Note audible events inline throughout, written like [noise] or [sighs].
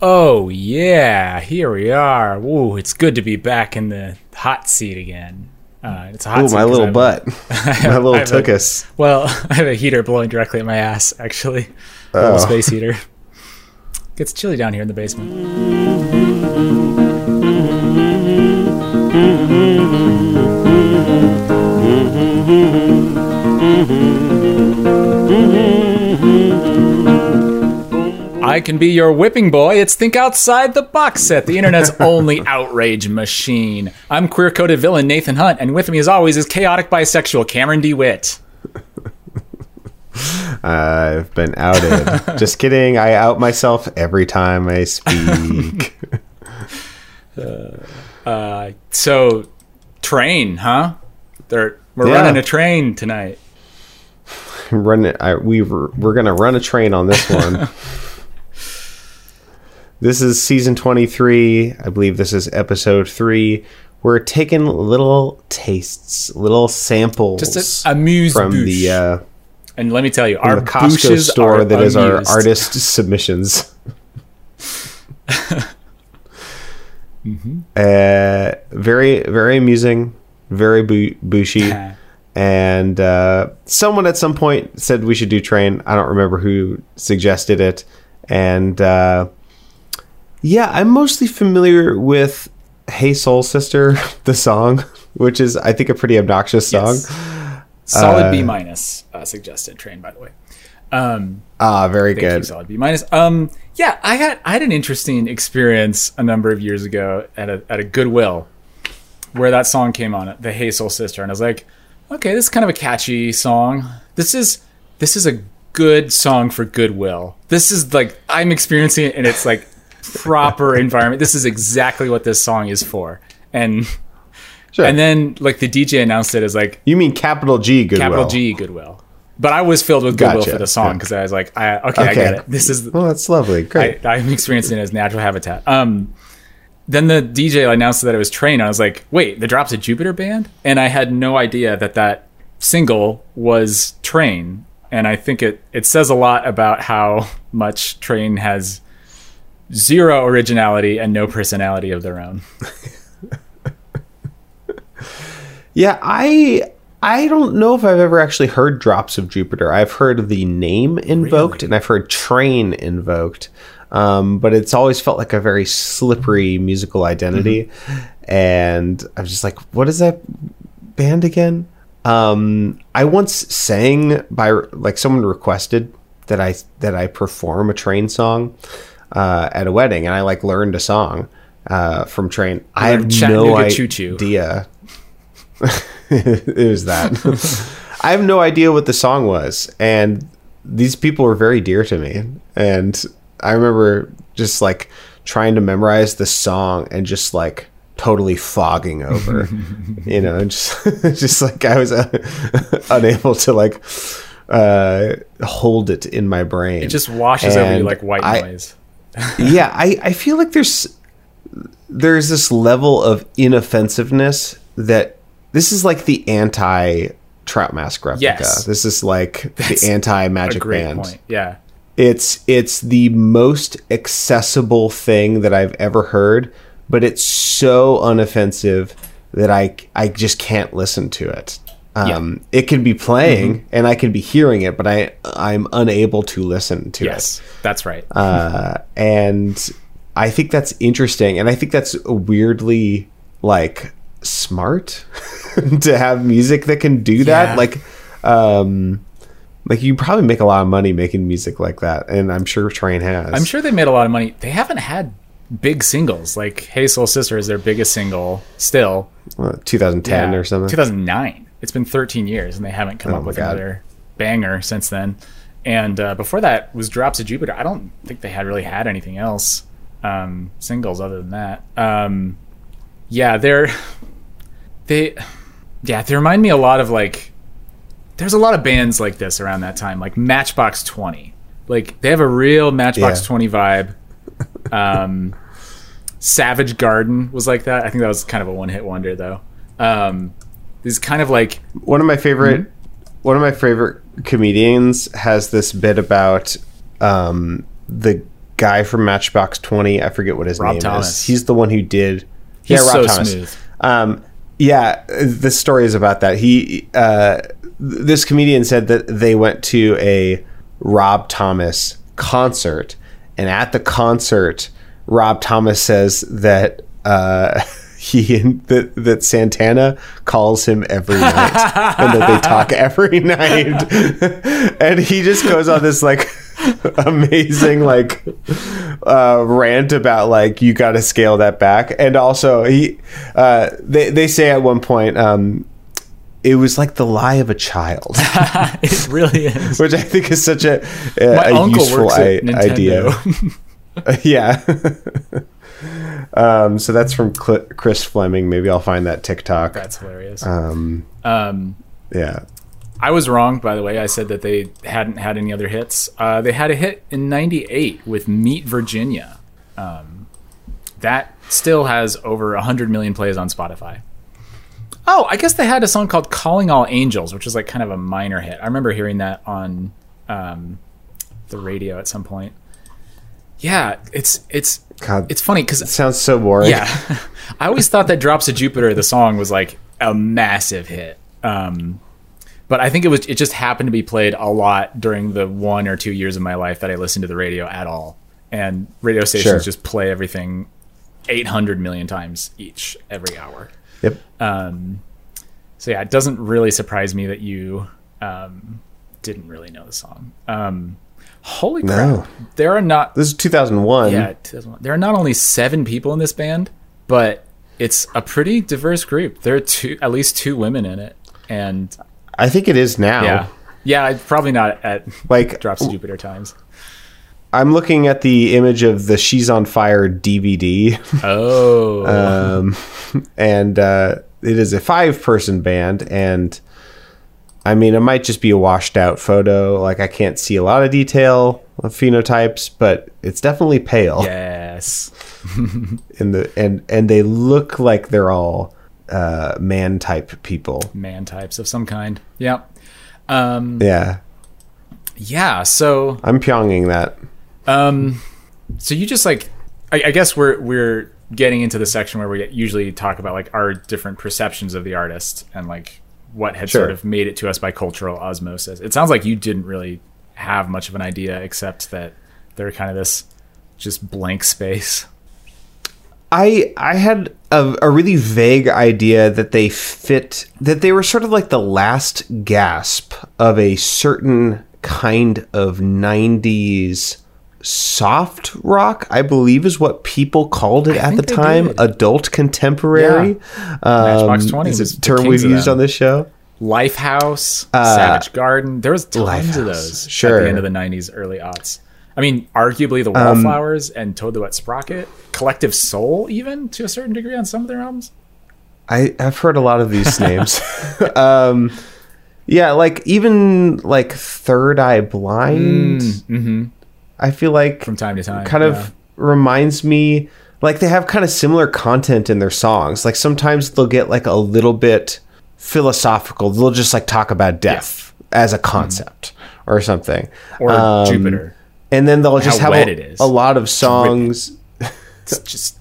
Oh yeah, here we are. Ooh, it's good to be back in the hot seat again. Uh, it's a hot Ooh, seat my 'cause little I'm- butt. [laughs] my little I have a- Well, [laughs] I have a heater blowing directly at my ass. Actually, a Oh. little space heater. Gets chilly down here in the basement. [laughs] I can be your whipping boy. It's Think Outside the Box Set, the internet's [laughs] only outrage machine. I'm queer coded villain Nathan Hunt, and with me, as always, is chaotic bisexual Cameron DeWitt. [laughs] I've been outed. [laughs] Just kidding. I out myself every time I speak. Uh. So, train, huh? They're, we're Yeah. running a train tonight. run it. I, we were, we're gonna run a train on this one. This is season twenty three. I believe this is episode three. We're taking little tastes, little samples, Just a amuse from the uh, And let me tell you, our the Costco store that is our artist [laughs] submissions. uh, very, very amusing, very bu- bushy. [laughs] and uh, someone at some point said we should do train. I don't remember who suggested it, and uh, yeah, I'm mostly familiar with "Hey Soul Sister," [laughs] the song, which is I think a pretty obnoxious song. Yes. Solid Uh, B minus uh, suggested train, by the way. Um, Ah, very Thank you, good. solid B minus. Um, yeah, I had I had an interesting experience a number of years ago at a at a Goodwill, where that song came on, the Hey Soul Sister, and I was like, okay, this is kind of a catchy song. This is this is a good song for Goodwill. This is like I'm experiencing it, and it's like proper environment. This is exactly what this song is for. And Sure. and then like the DJ announced it as like you mean capital G Goodwill? capital G Goodwill. But I was filled with Goodwill Gotcha. for the song Yeah. because I was like, I, okay, I Okay. get it. This is Well, that's lovely. Great. I, I'm experiencing it as natural habitat. Um, then the DJ announced that it was Train. I was like, wait, the Drops of Jupiter band? And I had no idea that that single was Train. And I think it, it says a lot about how much Train has zero originality and no personality of their own. [laughs] Yeah, I I don't know if I've ever actually heard Drops of Jupiter. I've heard the name invoked and I've heard Train invoked. Um, but it's always felt like a very slippery musical identity. And I was just like, what is that band again? Um, I once sang by like someone requested that I that I perform a Train song uh, at a wedding, and I like learned a song uh, from Train. I have no idea. [laughs] it was that. [laughs] I have no idea what the song was, and these people were very dear to me. And I remember just like trying to memorize the song and just like totally fogging over, [laughs] you know, just just like I was uh, unable to like uh, hold it in my brain. It just washes over you like white I- noise. [laughs] yeah, I, I feel like there's there's this level of inoffensiveness that this is like the anti Trout Mask replica. Yes. This is like That's the anti magic Band. point. Yeah. It's it's the most accessible thing that I've ever heard, but it's so unoffensive that I I just can't listen to it. Um, It can be playing Mm-hmm. and I can be hearing it, but I I'm unable to listen to it Yes, that's right. uh, and I think that's interesting, and I think that's weirdly like smart [laughs] to have music that can do that. Yeah. Like, um, like you probably make a lot of money making music like that, and I'm sure Train has. I'm sure they made a lot of money. They haven't had big singles like "Hey Soul Sister" is their biggest single still. Uh, 2010 Yeah, or something. 2009. It's been 13 years, and they haven't come Oh up with God. another banger since then. And uh, before that was "Drops of Jupiter." I don't think they had really had anything else um, singles other than that. Um, yeah, they're [laughs] they yeah they remind me a lot of like there's a lot of bands like this around that time, like Matchbox Twenty. Like they have a real Matchbox Yeah. Twenty vibe. Um, [laughs] Savage Garden was like that. I think that was kind of a one hit wonder though. Um, this kind of like one of my favorite Mm-hmm. one of my favorite comedians has this bit about um, the guy from Matchbox Twenty. I forget what his Rob name Thomas. is. He's the one who did. He's yeah, Rob so Thomas. smooth. Um, yeah, the story is about that. He, uh, this comedian said that they went to a Rob Thomas concert, and at the concert, Rob Thomas says that uh, [laughs] he [laughs] that that Santana calls him every [laughs] night, and that they talk every night, [laughs] and he just goes on this like amazing like uh, rant about like you got to scale that back, and also he uh, they they say at one point. Um, it was like the lie of a child, it really is. which I think is such a, a, My a uncle useful works I- at Nintendo. idea. yeah. Um, so that's from Cl- Chris Fleming. Maybe I'll find that TikTok. That's hilarious. Um, Um, yeah. I was wrong, by the way. I said that they hadn't had any other hits. Uh, they had a hit in '98 with "Meet Virginia." Um, that still has over 100 million plays on Spotify. Oh, I guess they had a song called "Calling All Angels," which was like kind of a minor hit. I remember hearing that on um, the radio at some point. Yeah, it's it's God, it's funny because it sounds so boring. yeah. [laughs] I always thought that Drops of Jupiter, the song, was like a massive hit. Um, but I think it was it just happened to be played a lot during the one or two years of my life that I listened to the radio at all. And radio stations Sure. just play everything 800 million times each every hour. Yep. Um, so yeah, it doesn't really surprise me that you um, didn't really know the song. Um, holy crap! No. There are not This is 2001. yeah, 2001. there are not only seven people in this band, but it's a pretty diverse group. There are two, at least two women in it, and I think it is now. yeah, yeah, probably not at Like [laughs] Drops Jupiter times. I'm looking at the image of the She's on Fire DVD. [laughs] Oh, um, and uh, it is a five person band and i mean it might just be a washed out photo. Like i can't see a lot of detail of phenotypes but it's definitely pale. Yes, [laughs] in the and and they look like they're all uh, man type people. Man types of some kind. Yeah, um, yeah. Yeah. So, i'm pyonging that. Um, so you just like, I, I guess we're we're getting into the section where we usually talk about like our different perceptions of the artist and like what had Sure. sort of made it to us by cultural osmosis. It sounds like you didn't really have much of an idea except that they're kind of this just blank space. I I had a, a really vague idea that they fit that they were sort of like the last gasp of a certain kind of 90s soft rock i believe is what people called it at the time did. adult contemporary Matchbox um, 20 is was a term we've used on this show Lifehouse, uh, Savage Garden. There was tons Lifehouse, of those at the end of the '90s, early aughts. I mean, arguably the Um, Wallflowers and Toad the Wet Sprocket, Collective Soul, even to a certain degree on some of their albums. I, I've heard a lot of these [laughs] names. um, yeah, like even like Third Eye Blind. Mm-hmm. I feel like From time to time, kind of reminds me like they have kind of similar content in their songs. Like sometimes they'll get like a little bit philosophical. They'll just like talk about death as a concept or something. or Um, Jupiter. And then they'll just have a, a lot of songs. It's just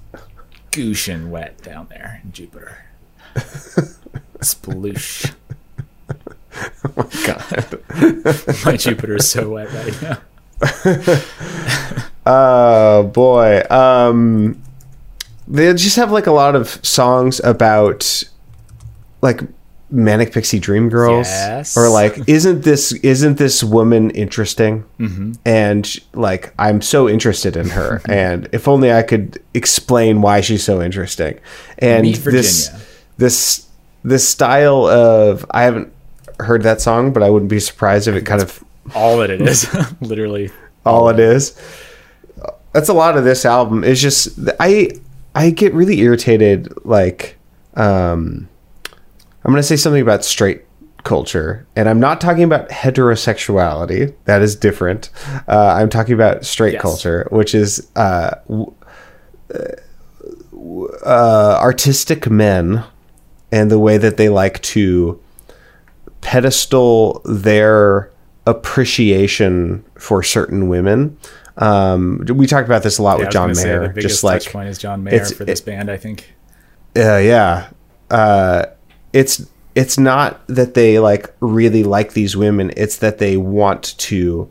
goosh and wet down there in Jupiter. Sploosh. [laughs] Oh my god. [laughs] My Jupiter is so wet right now. [laughs] Oh boy. Um they just have like a lot of songs about like manic pixie dream girls Yes. or like isn't this isn't this woman interesting mm-hmm. and like i'm so interested in her [laughs] and if only i could explain why she's so interesting and this this this style of i haven't heard that song but i wouldn't be surprised if it kind of All that it is, [laughs] [laughs] literally. all it is. That's a lot of this album. It's just I I get really irritated. Like, um, I'm gonna say something about straight culture, and I'm not talking about heterosexuality. That is different. Uh, I'm talking about straight Yes. culture, which is uh, w- uh, artistic men and the way that they like to pedestal their appreciation for certain women Um, we talked about this a lot Yeah, with John Mayer. the Just like touch point is John Mayer for this it- band. I think. uh, yeah uh it's it's not that they like really like these women it's that they want to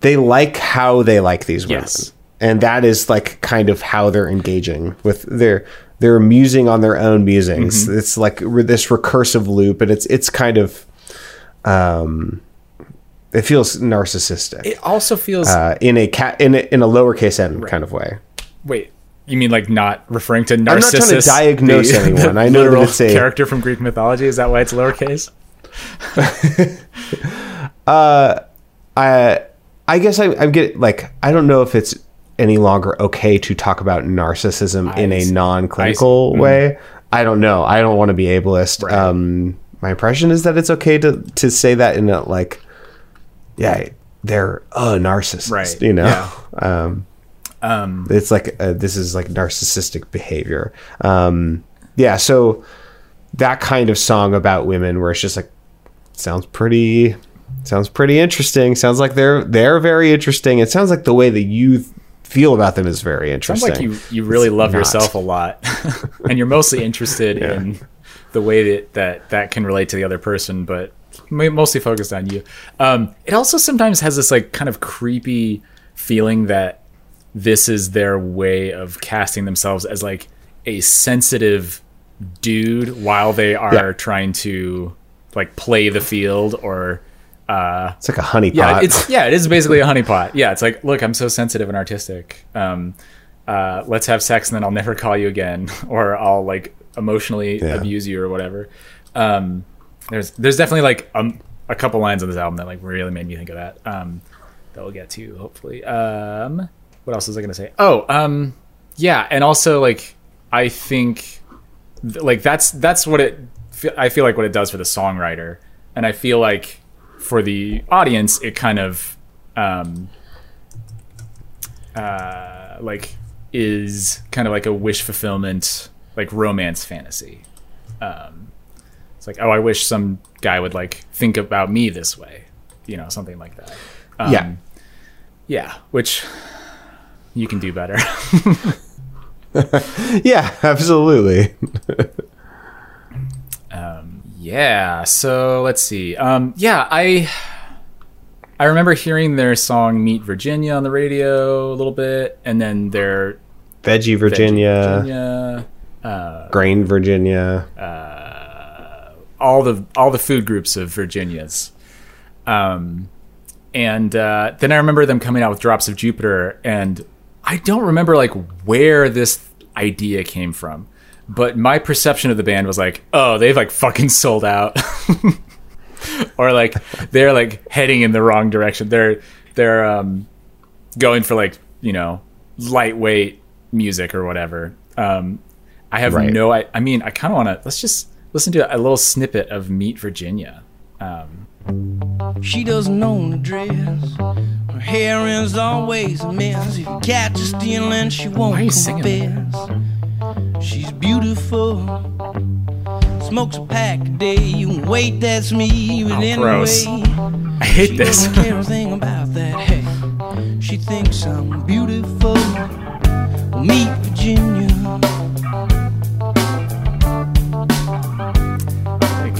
they like how they like these women Yes. and that is like kind of how they're engaging with their they're musing on their own musings Mm-hmm. it's like re- this recursive loop and it's it's kind of um it feels narcissistic It also feels. uh in a cat in a, in a lowercase n kind of way wait, you mean like not referring to narcissist? I'm not trying to diagnose [laughs] anyone. I know that it's a- character from Greek mythology. Is that why it's lowercase? [laughs] I I guess I, I get like I don't know if it's any longer okay to talk about narcissism in a non-clinical I see. way. I don't know. I don't want to be ableist. Right. Um, my impression is that it's okay to to say that in a like, yeah, they're a narcissist. Right. You know. Yeah. [laughs] Um, Um, it's like uh, this is like narcissistic behavior. Um, yeah. So that kind of song about women, where it's just like sounds pretty sounds pretty interesting sounds like they're they're very interesting it sounds like the way that you feel about them is very sounds interesting like you you really love not. yourself a lot, [laughs] and you're mostly interested [laughs] in the way that, that that can relate to the other person, but mostly focused on you. Um, it also sometimes has this like kind of creepy feeling that this is their way of casting themselves as like a sensitive dude while they are Yeah. trying to like play the field or uh it's like a honey yeah it's [laughs] yeah it is basically a honeypot yeah it's like look i'm so sensitive and artistic um uh let's have sex and then i'll never call you again [laughs] or i'll like emotionally Yeah. abuse you or whatever um there's there's definitely like um, a couple lines on this album that like really made me think of that. Um that we'll get to hopefully. Um what else was i gonna say? Oh um yeah and also like i think th- like that's that's what it i feel like what it does for the songwriter. And i feel like for the audience it kind of um uh like is kind of like a wish fulfillment like romance fantasy. Um it's like oh i wish some guy would like think about me this way you know something like that. Um, yeah yeah which you can do better. [laughs] [laughs] Yeah absolutely. Yeah, so let's see. Um, yeah, I I remember hearing their song "Meet Virginia" on the radio a little bit, and then their veggie virginia, Virginia, grain virginia all the all the food groups of Virginias. Um, and uh, then I remember them coming out with "Drops of Jupiter," and I don't remember like where this idea came from, but my perception of the band was like, oh, they've like fucking sold out. [laughs] or like they're like heading in the wrong direction. They're they're um going for like, you know, lightweight music or whatever. Um I have Right. no I, I mean, I kind of want to let's just listen to a little snippet of Meet Virginia. Um She doesn't own a dress. Her hair is always a mess. If you catch her stealing, she won't Why are you singing confess. She's beautiful. Smokes a pack a day. You can wait, that's me. But Oh, anyway, gross. I hate she this. doesn't care a thing about that. Hey, she thinks I'm beautiful. Meet Virginia.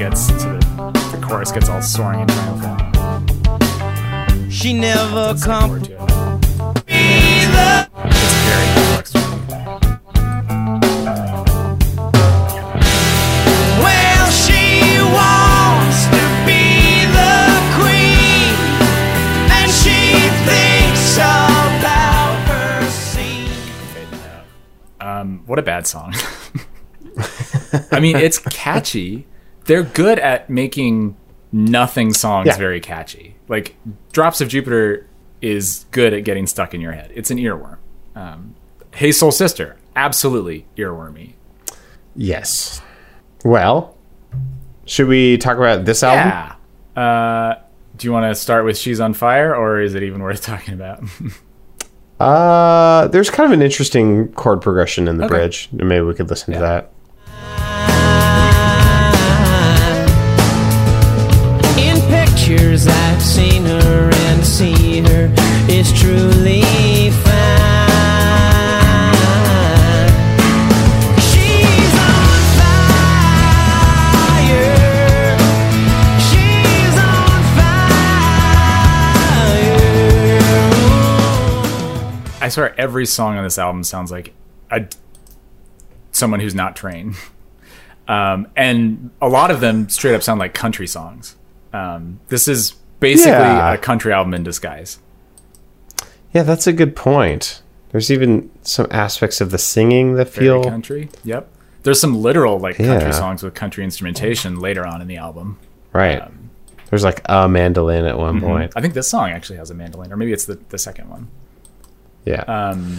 Gets to the the chorus gets all soaring and triumphant. She never It's come like to it. It's very complex. Well, she wants to be the queen, and she thinks about her scene. Um, what a bad song. [laughs] I mean, it's catchy. They're good at making nothing songs Yeah. very catchy. Like Drops of Jupiter is good at getting stuck in your head. It's an earworm. Um, hey Soul Sister, absolutely earwormy. yes well should we talk about this album Yeah. Uh, do you want to start with She's on Fire, or is it even worth [laughs] talking about? uh there's kind of an interesting chord progression in the Okay. bridge maybe we could listen to that pictures, I've seen her and see her is truly fine. I swear every song on this album sounds like a someone who's not trained. [laughs] Um, and a lot of them straight up sound like country songs. Um, this is basically Yeah. a country album in disguise. Yeah, that's a good point. There's even some aspects of the singing that Very feel country. Yep. There's some literal like Yeah. country songs with country instrumentation later on in the album. right. Um, There's like a mandolin at mm-hmm. one point. I think this song actually has a mandolin, or maybe it's the, the second one. Yeah. Um,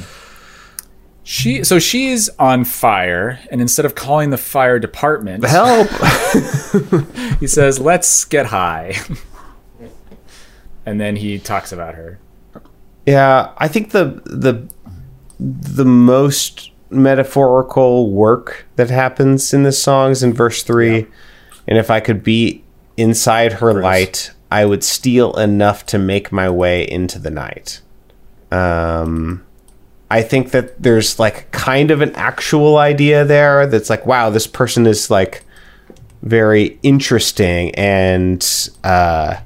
she so she's on fire, and instead of calling the fire department, Help! [laughs] he says, "Let's get high." and then he talks about her. Yeah, I think the the the most metaphorical work that happens in this song is in verse three. And if I could be inside her light, I would steal enough to make my way into the night. Um, I think that there's like kind of an actual idea there that's like, wow, this person is like very interesting and uh,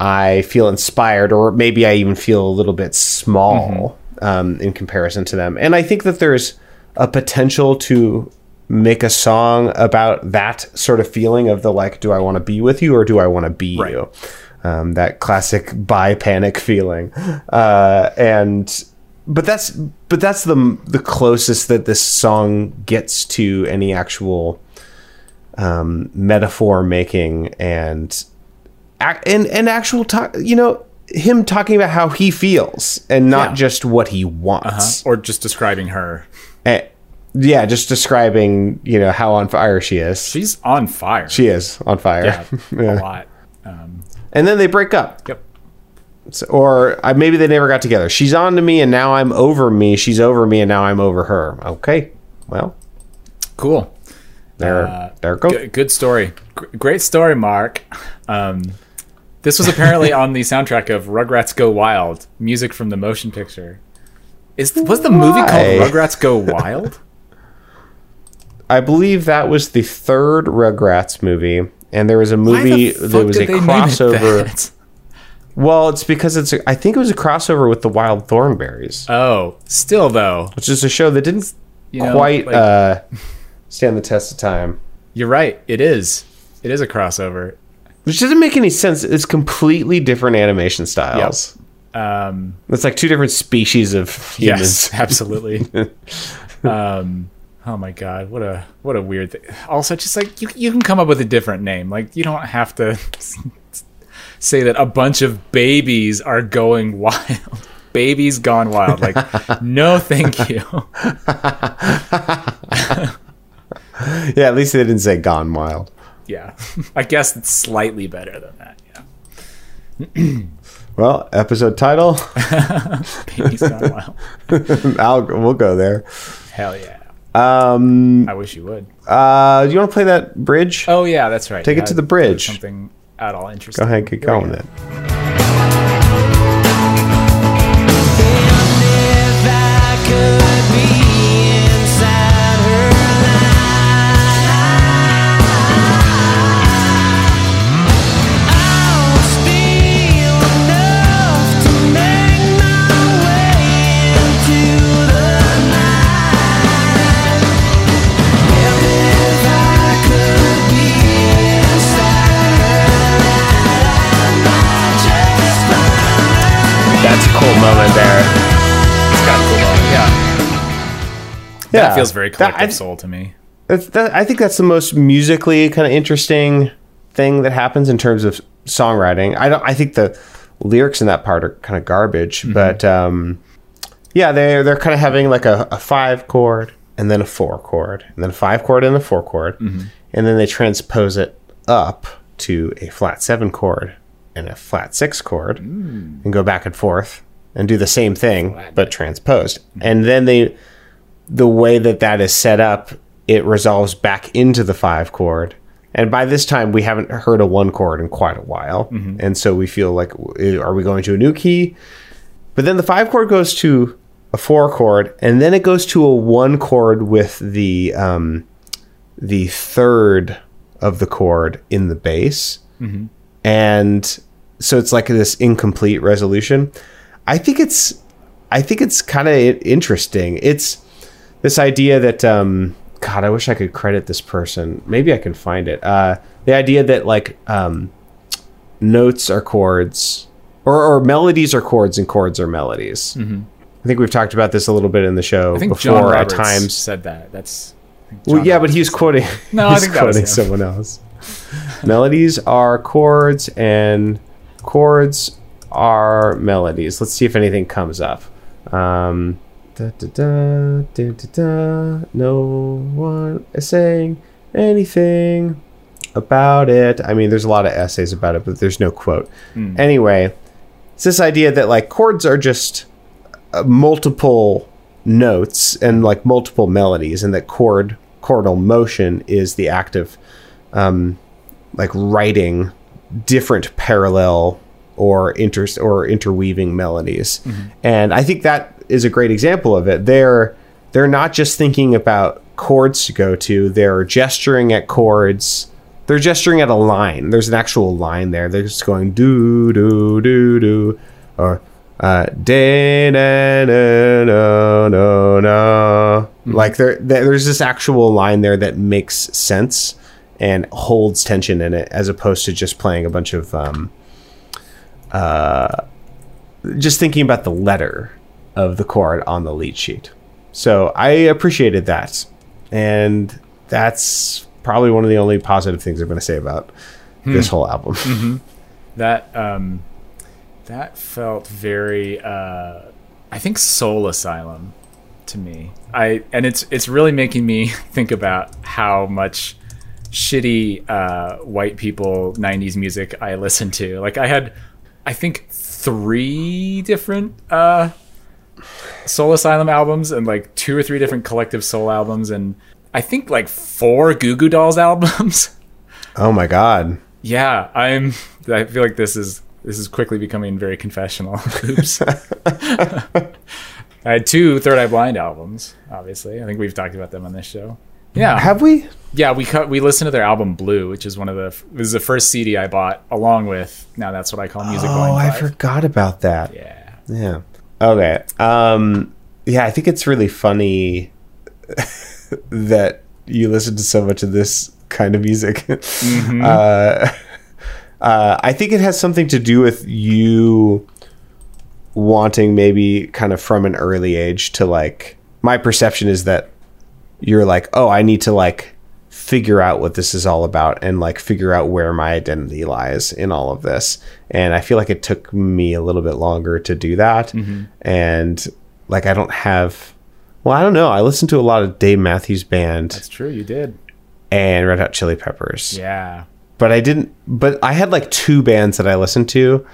I feel inspired, or maybe I even feel a little bit small um, in comparison to them. And I think that there's a potential to make a song about that sort of feeling of the like, do I want to be with you or do I want to be Right. you? Um, that classic bi panic feeling, uh, and but that's but that's the the closest that this song gets to any actual um, metaphor making and and and actual talk. You know, him talking about how he feels and not Yeah. just what he wants. Or just describing her. Eh, yeah, just describing you know how on fire she is. She's on fire. She is on fire. yeah, [laughs] Yeah. a lot. Um, And then they break up. yep. So- or uh, maybe they never got together. She's on to me and now I'm over me. She's over me and now I'm over her. Okay. Well, Cool. there, Uh, there goes. Good, good story. Gr- great story, Mark. Um, this was apparently on the soundtrack of Rugrats Go Wild, music from the motion picture. Is was the movie called Rugrats Go Wild? [laughs] I believe that was the third Rugrats movie, and there was a Why the movie fuck that was a did they name it crossover. Well, it's because it's. A, I think it was a crossover with the Wild Thornberrys, Oh, still though, which is a show that didn't you know, quite like, uh, stand the test of time. you're right. It is. It is a crossover. Which doesn't make any sense. It's completely different animation styles. Um, It's like two different species of humans. yes, [laughs] absolutely. [laughs] um, oh my god, what a what a weird thing. Also, just like you, you can come up with a different name. Like you don't have to say that a bunch of babies are going [laughs] wild. Babies gone wild. Like, no, thank you. Yeah, at least they didn't say Gone Wild. Yeah, I guess it's slightly better than that. Yeah, Well, episode title. [laughs] babies gone [laughs] wild. I'll, we'll go there. Hell yeah. Um, I wish you would. uh, do you want to play that bridge? Oh yeah, that's right. Take it to the bridge. Something at all interesting. Go ahead, keep Here going go. then. Yeah, that feels very That- collective I, soul to me. that's, that, I think that's the most musically kind of interesting thing that happens in terms of songwriting. I don't. I think the lyrics in that part are kind of garbage, Mm-hmm. but um, yeah, they're they're kind of having like a, a five chord and then a four chord and then a five chord and a four chord, Mm-hmm. and then they transpose it up to a flat seven chord and a flat six chord and go back and forth and do the same thing but transposed. And then they the way that that is set up, it resolves back into the five chord And by this time, we haven't heard a one chord in quite a while, and so we feel like, are we going to a new key? But then the five chord goes to a four chord, and then it goes to a one chord with the um, the third of the chord in the bass, and so it's like this incomplete resolution. I think it's I think it's kind of interesting. It's this idea that um god i wish i could credit this person. Maybe i can find it. Uh the idea that like um notes are chords or, or melodies are chords and chords are melodies. I think we've talked about this a little bit in the show I think before John Roberts at times. said that. That's well, yeah but Roberts he [laughs] was quoting No, he I think quoting someone else. Melodies are chords and chords are melodies. Let's see if anything comes up. Um da, da, da, da, da, da. no one is saying anything about it. I mean there's a lot of essays about it but there's no quote. Anyway it's this idea that like chords are just uh, multiple notes and like multiple melodies and that chord chordal motion is the act of um like writing different parallel or inter or interweaving melodies. And i think that is a great example of it. They're they're not just thinking about chords to go to they're gesturing at chords. They're gesturing at a line. There's an actual line there. They're just going do do do do or uh da na na na na na. Like there- there's this actual line there that makes sense and holds tension in it as opposed to just playing a bunch of um uh just thinking about the letter of the chord on the lead sheet. So i appreciated that. And that's probably one of the only positive things i'm going to say about this whole album. [laughs] That um that felt very uh i think soul asylum to me. I and it's it's really making me [laughs] think about how much shitty uh white people 90s music i listen to. Like i had i think three different uh soul asylum albums and like two or three different collective soul albums and i think like four goo goo dolls [laughs] albums oh my god yeah, I'm. I feel like this is this is quickly becoming very confessional. [laughs] Oops. [laughs] I had two Third Eye Blind albums. Obviously, I think we've talked about them on this show. Yeah, have we yeah. We cut. We listened to their album Blue, which is one of the. This is the first CD I bought, along with now that's what I call Music oh i forgot about that Yeah. Yeah. Okay. Um yeah, I think it's really funny [laughs] that you listen to so much of this kind of music. [laughs] Uh, uh, I think it has something to do with you wanting maybe kind of from an early age to like my perception is that you're like, "Oh, I need to like figure out what this is all about and like figure out where my identity lies in all of this. And I feel like it took me a little bit longer to do that. Mm-hmm. And like I don't have well, I don't know. I listened to a lot of Dave Matthews Band That's true. You did. and Red Hot Chili Peppers. Yeah. But I didn't but I had like two bands that I listened to.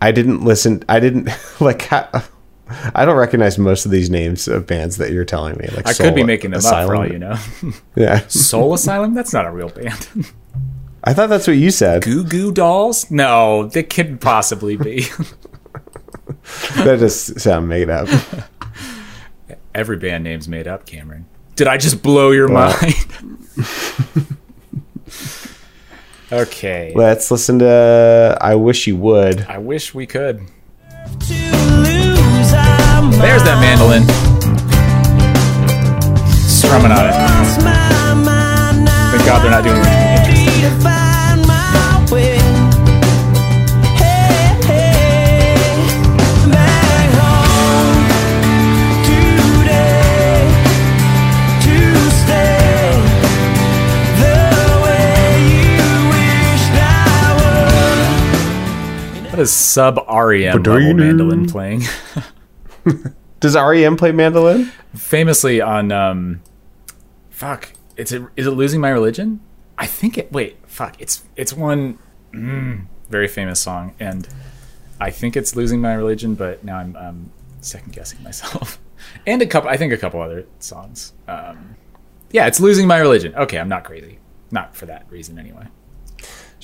I didn't listen I didn't [laughs] like ha- [laughs] I don't recognize most of these names of bands that you're telling me. Like I could be making them up Asylum. for all you know. [laughs] Yeah. Soul Asylum? That's not a real band. [laughs] I thought that's what you said. Goo Goo Dolls? No, they could possibly be. that just sound made up. Every band name's made up, Cameron. Did I just blow your Wow. mind? okay. Let's listen to I Wish You Would. I wish we could. To lose our There's that mandolin. Strumming on it. Lost my mind now. Thank God they're not doing anything interesting. To find my way. Hey, hey, back home today to stay the way you wished I would. That is sub REM level mandolin playing. [laughs] [laughs] Does REM play mandolin? Famously on um, fuck. It's is it losing my religion? I think it. Wait, fuck. It's it's one mm, very famous song, and I think it's losing my religion. But now I'm um, second guessing myself. [laughs] and a couple. I think a couple other songs. Um, yeah, it's losing my religion. Okay, I'm not crazy. Not for that reason, anyway.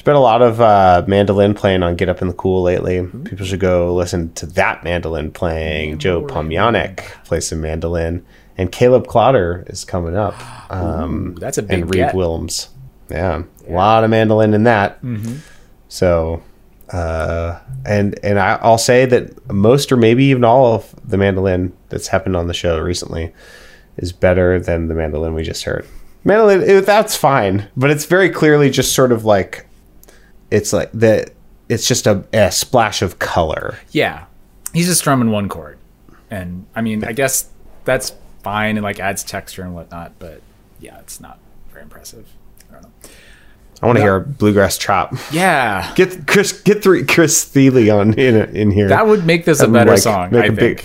Been a lot of uh, mandolin playing on Get Up in the Cool lately. People should go listen to that mandolin playing. Joe Pomyanik plays some mandolin, and Caleb Klauder is coming up. Um, Ooh, that's a big and Reeb get. Willms. Yeah, a lot of mandolin in that. So, uh, and and I, I'll say that most or maybe even all of the mandolin that's happened on the show recently is better than the mandolin we just heard. Mandolin, it, that's fine, but it's very clearly just sort of like it's like the it's just a, a splash of color. Yeah, he's just strumming one chord, and I mean, I guess that's fine and like adds texture and whatnot. But yeah, it's not very impressive. I don't know. I want to hear a bluegrass chop. Yeah, [laughs] Get Chris, get three Chris Thile on in in here. that would make this a better like, song. Make I a think. big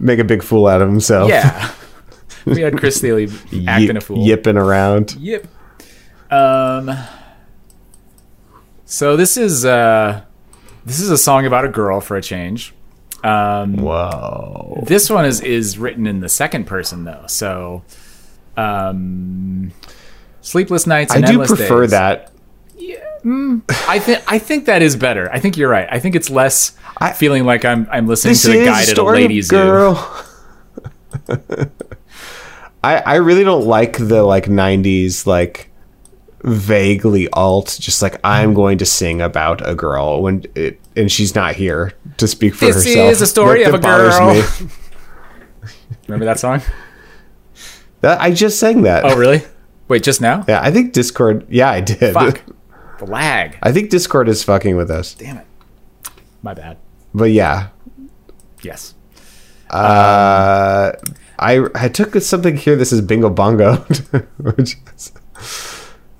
make a big fool out of himself. Yeah, [laughs] we had Chris Thile acting a fool. yipping around. Yep. Um. So this is uh, this is a song about a girl for a change. Um, Whoa. This one is is written in the second person though, so um, sleepless nights. I do prefer days. that. I think I think that is better. I think you're right. I think it's less I- feeling like I'm I'm listening to the a at a ladies' girl. [laughs] I I really don't like the like '90s like vaguely alt. Just like I'm going to sing about a girl when it and she's not here to speak for This herself. is a story That- of that a girl. me. [laughs] Remember that song? That, I just sang that. Oh, really? Wait, just now? Yeah, I think Discord. Yeah, I did. Fuck. [laughs] The lag. I think Discord is fucking with us. Damn it. My bad. But yeah, Yes. uh, I I took something here. This is Bingo Bongo, [laughs] which is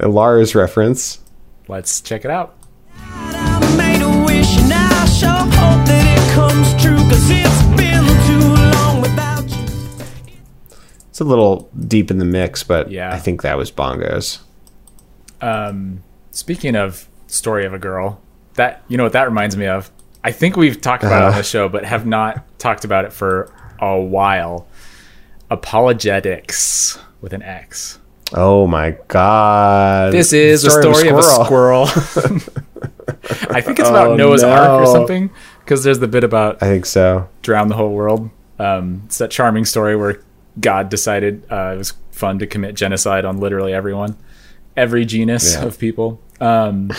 a Lars reference. Let's check it out. I made a wish and I sure hope that it comes true. Cause it's been too long without you. It's a little deep in the mix, but Yeah. I think that was bongos. Um, speaking of story of a girl, that you know what that reminds me of. I think we've talked about it on Uh-huh. the show, but have not talked about it for a while. Apologetics with an X. Oh my god! This is a story of a squirrel. [laughs] I think it's about Oh, Noah's Ark or something. Because there's the bit about I think so. drown the whole world. Um, it's that charming story where God decided uh, it was fun to commit genocide on literally everyone, every genus Yeah. of people. Um,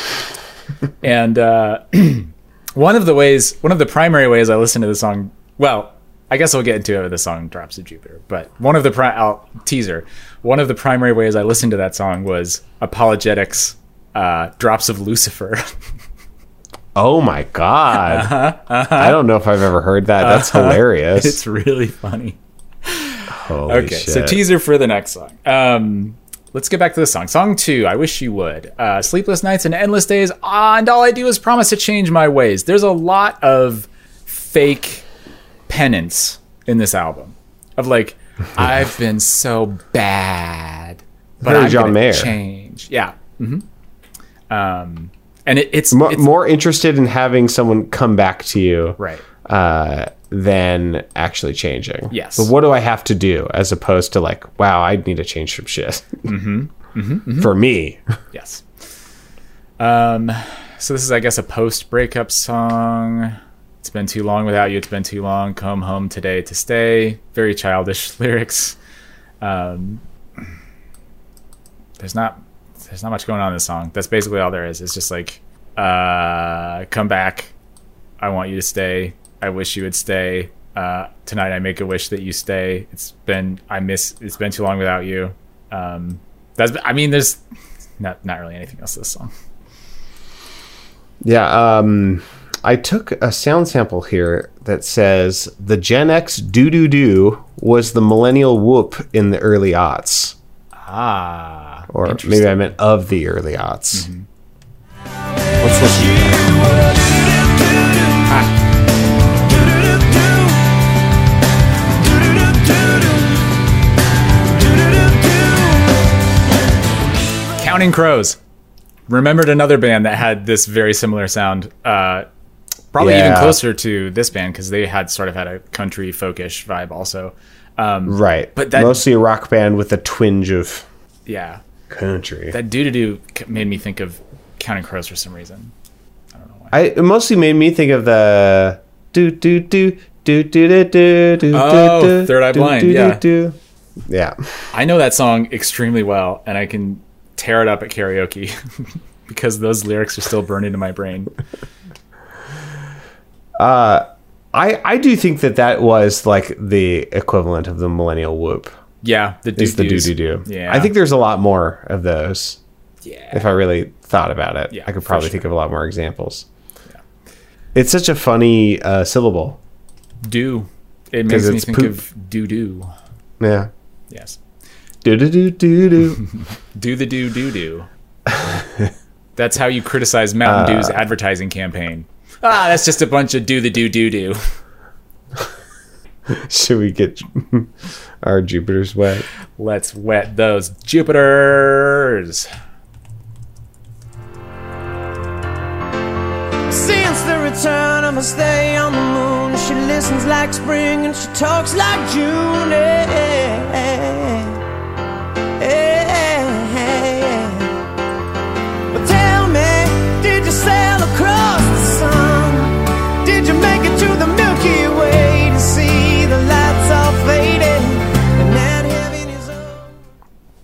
and uh, [clears throat] one of the ways, one of the primary ways I listen to the song, well, I guess I'll get into it with the song "Drops of Jupiter," but one of the pri- I'll, teaser, one of the primary ways I listened to that song was ApologetiX, uh, "Drops of Lucifer." [laughs] Oh my god! [laughs] I don't know if I've ever heard that. That's hilarious. it's really funny. Holy Okay, so teaser for the next song. Um, let's get back to the song. Song two, I Wish You Would. Uh, Sleepless Nights and Endless Days, and all I do is promise to change my ways. There's a lot of fake penance in this album. Of like, [laughs] I've been so bad, but Very I'm John Mayer. change. Yeah. hmm Um, and it, it's, Mo- it's more interested in having someone come back to you, right. uh, than actually changing. Yes. But what do I have to do as opposed to like, wow, I need to change some shit. Mm-hmm. [laughs] For me. Yes. Um, so this is, I guess, a post-breakup song. It's been too long without you. It's been too long. Come home today to stay. Very childish [laughs] lyrics. Um, there's not there's not much going on in this song. That's basically all there is. It's just like, uh, come back. I want you to stay. I wish you would stay. Uh, tonight I make a wish that you stay. It's been I miss. It's been too long without you. Um, that's. I mean, there's not not really anything else to this song. Yeah, um, I took a sound sample here that says the Gen X doo doo doo was the millennial whoop in the early aughts. Ah, Or maybe I meant of the early aughts. Mm-hmm. Let's listen to that. Counting Crows. Remembered another band that had this very similar sound. Uh, probably yeah. even closer to this band because they had sort of had a country folkish vibe also. Um, right, but that, mostly a rock band with a twinge of yeah country. That doo doo made me think of Counting Crows for some reason. I don't know why. I it mostly made me think of the do do do do do do do oh do, Third Eye do, Blind do, yeah do, do. yeah. I know that song extremely well, and I can tear it up at karaoke because those lyrics are still burning in my brain. I I do think that that was like the equivalent of the millennial whoop. Yeah, the doo the do doos. do do. Yeah, I think there's a lot more of those. yeah. If I really thought about it, Yeah, I could probably sure. think of a lot more examples. Yeah. It's such a funny uh, syllable. do it makes me think poop. of doo doo. Yeah. Yes, Do do do do do. [laughs] do the do doo doo. That's how you criticize Mountain Dew's advertising campaign. Ah, that's just a bunch of do the do do do. Should we get our Jupiter's wet? Let's wet those Jupiters. Since the return of a stay on the moon, she listens like spring and she talks like June. Hey,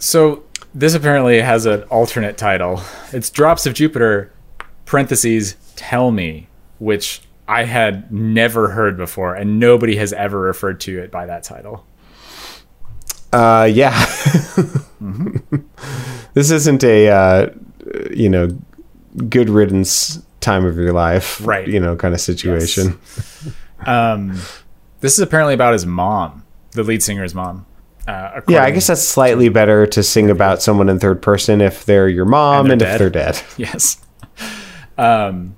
So this apparently has an alternate title. It's Drops of Jupiter, parentheses, tell me, which I had never heard before, and nobody has ever referred to it by that title. Uh, yeah. [laughs] this isn't a uh, you know good riddance time of your life, Right. You know, kind of situation. Um, this is apparently about his mom, the lead singer's mom. Uh, Yeah, I guess that's slightly better to sing about someone in third person if they're your mom And and, if they're dead. [laughs] Yes. Um,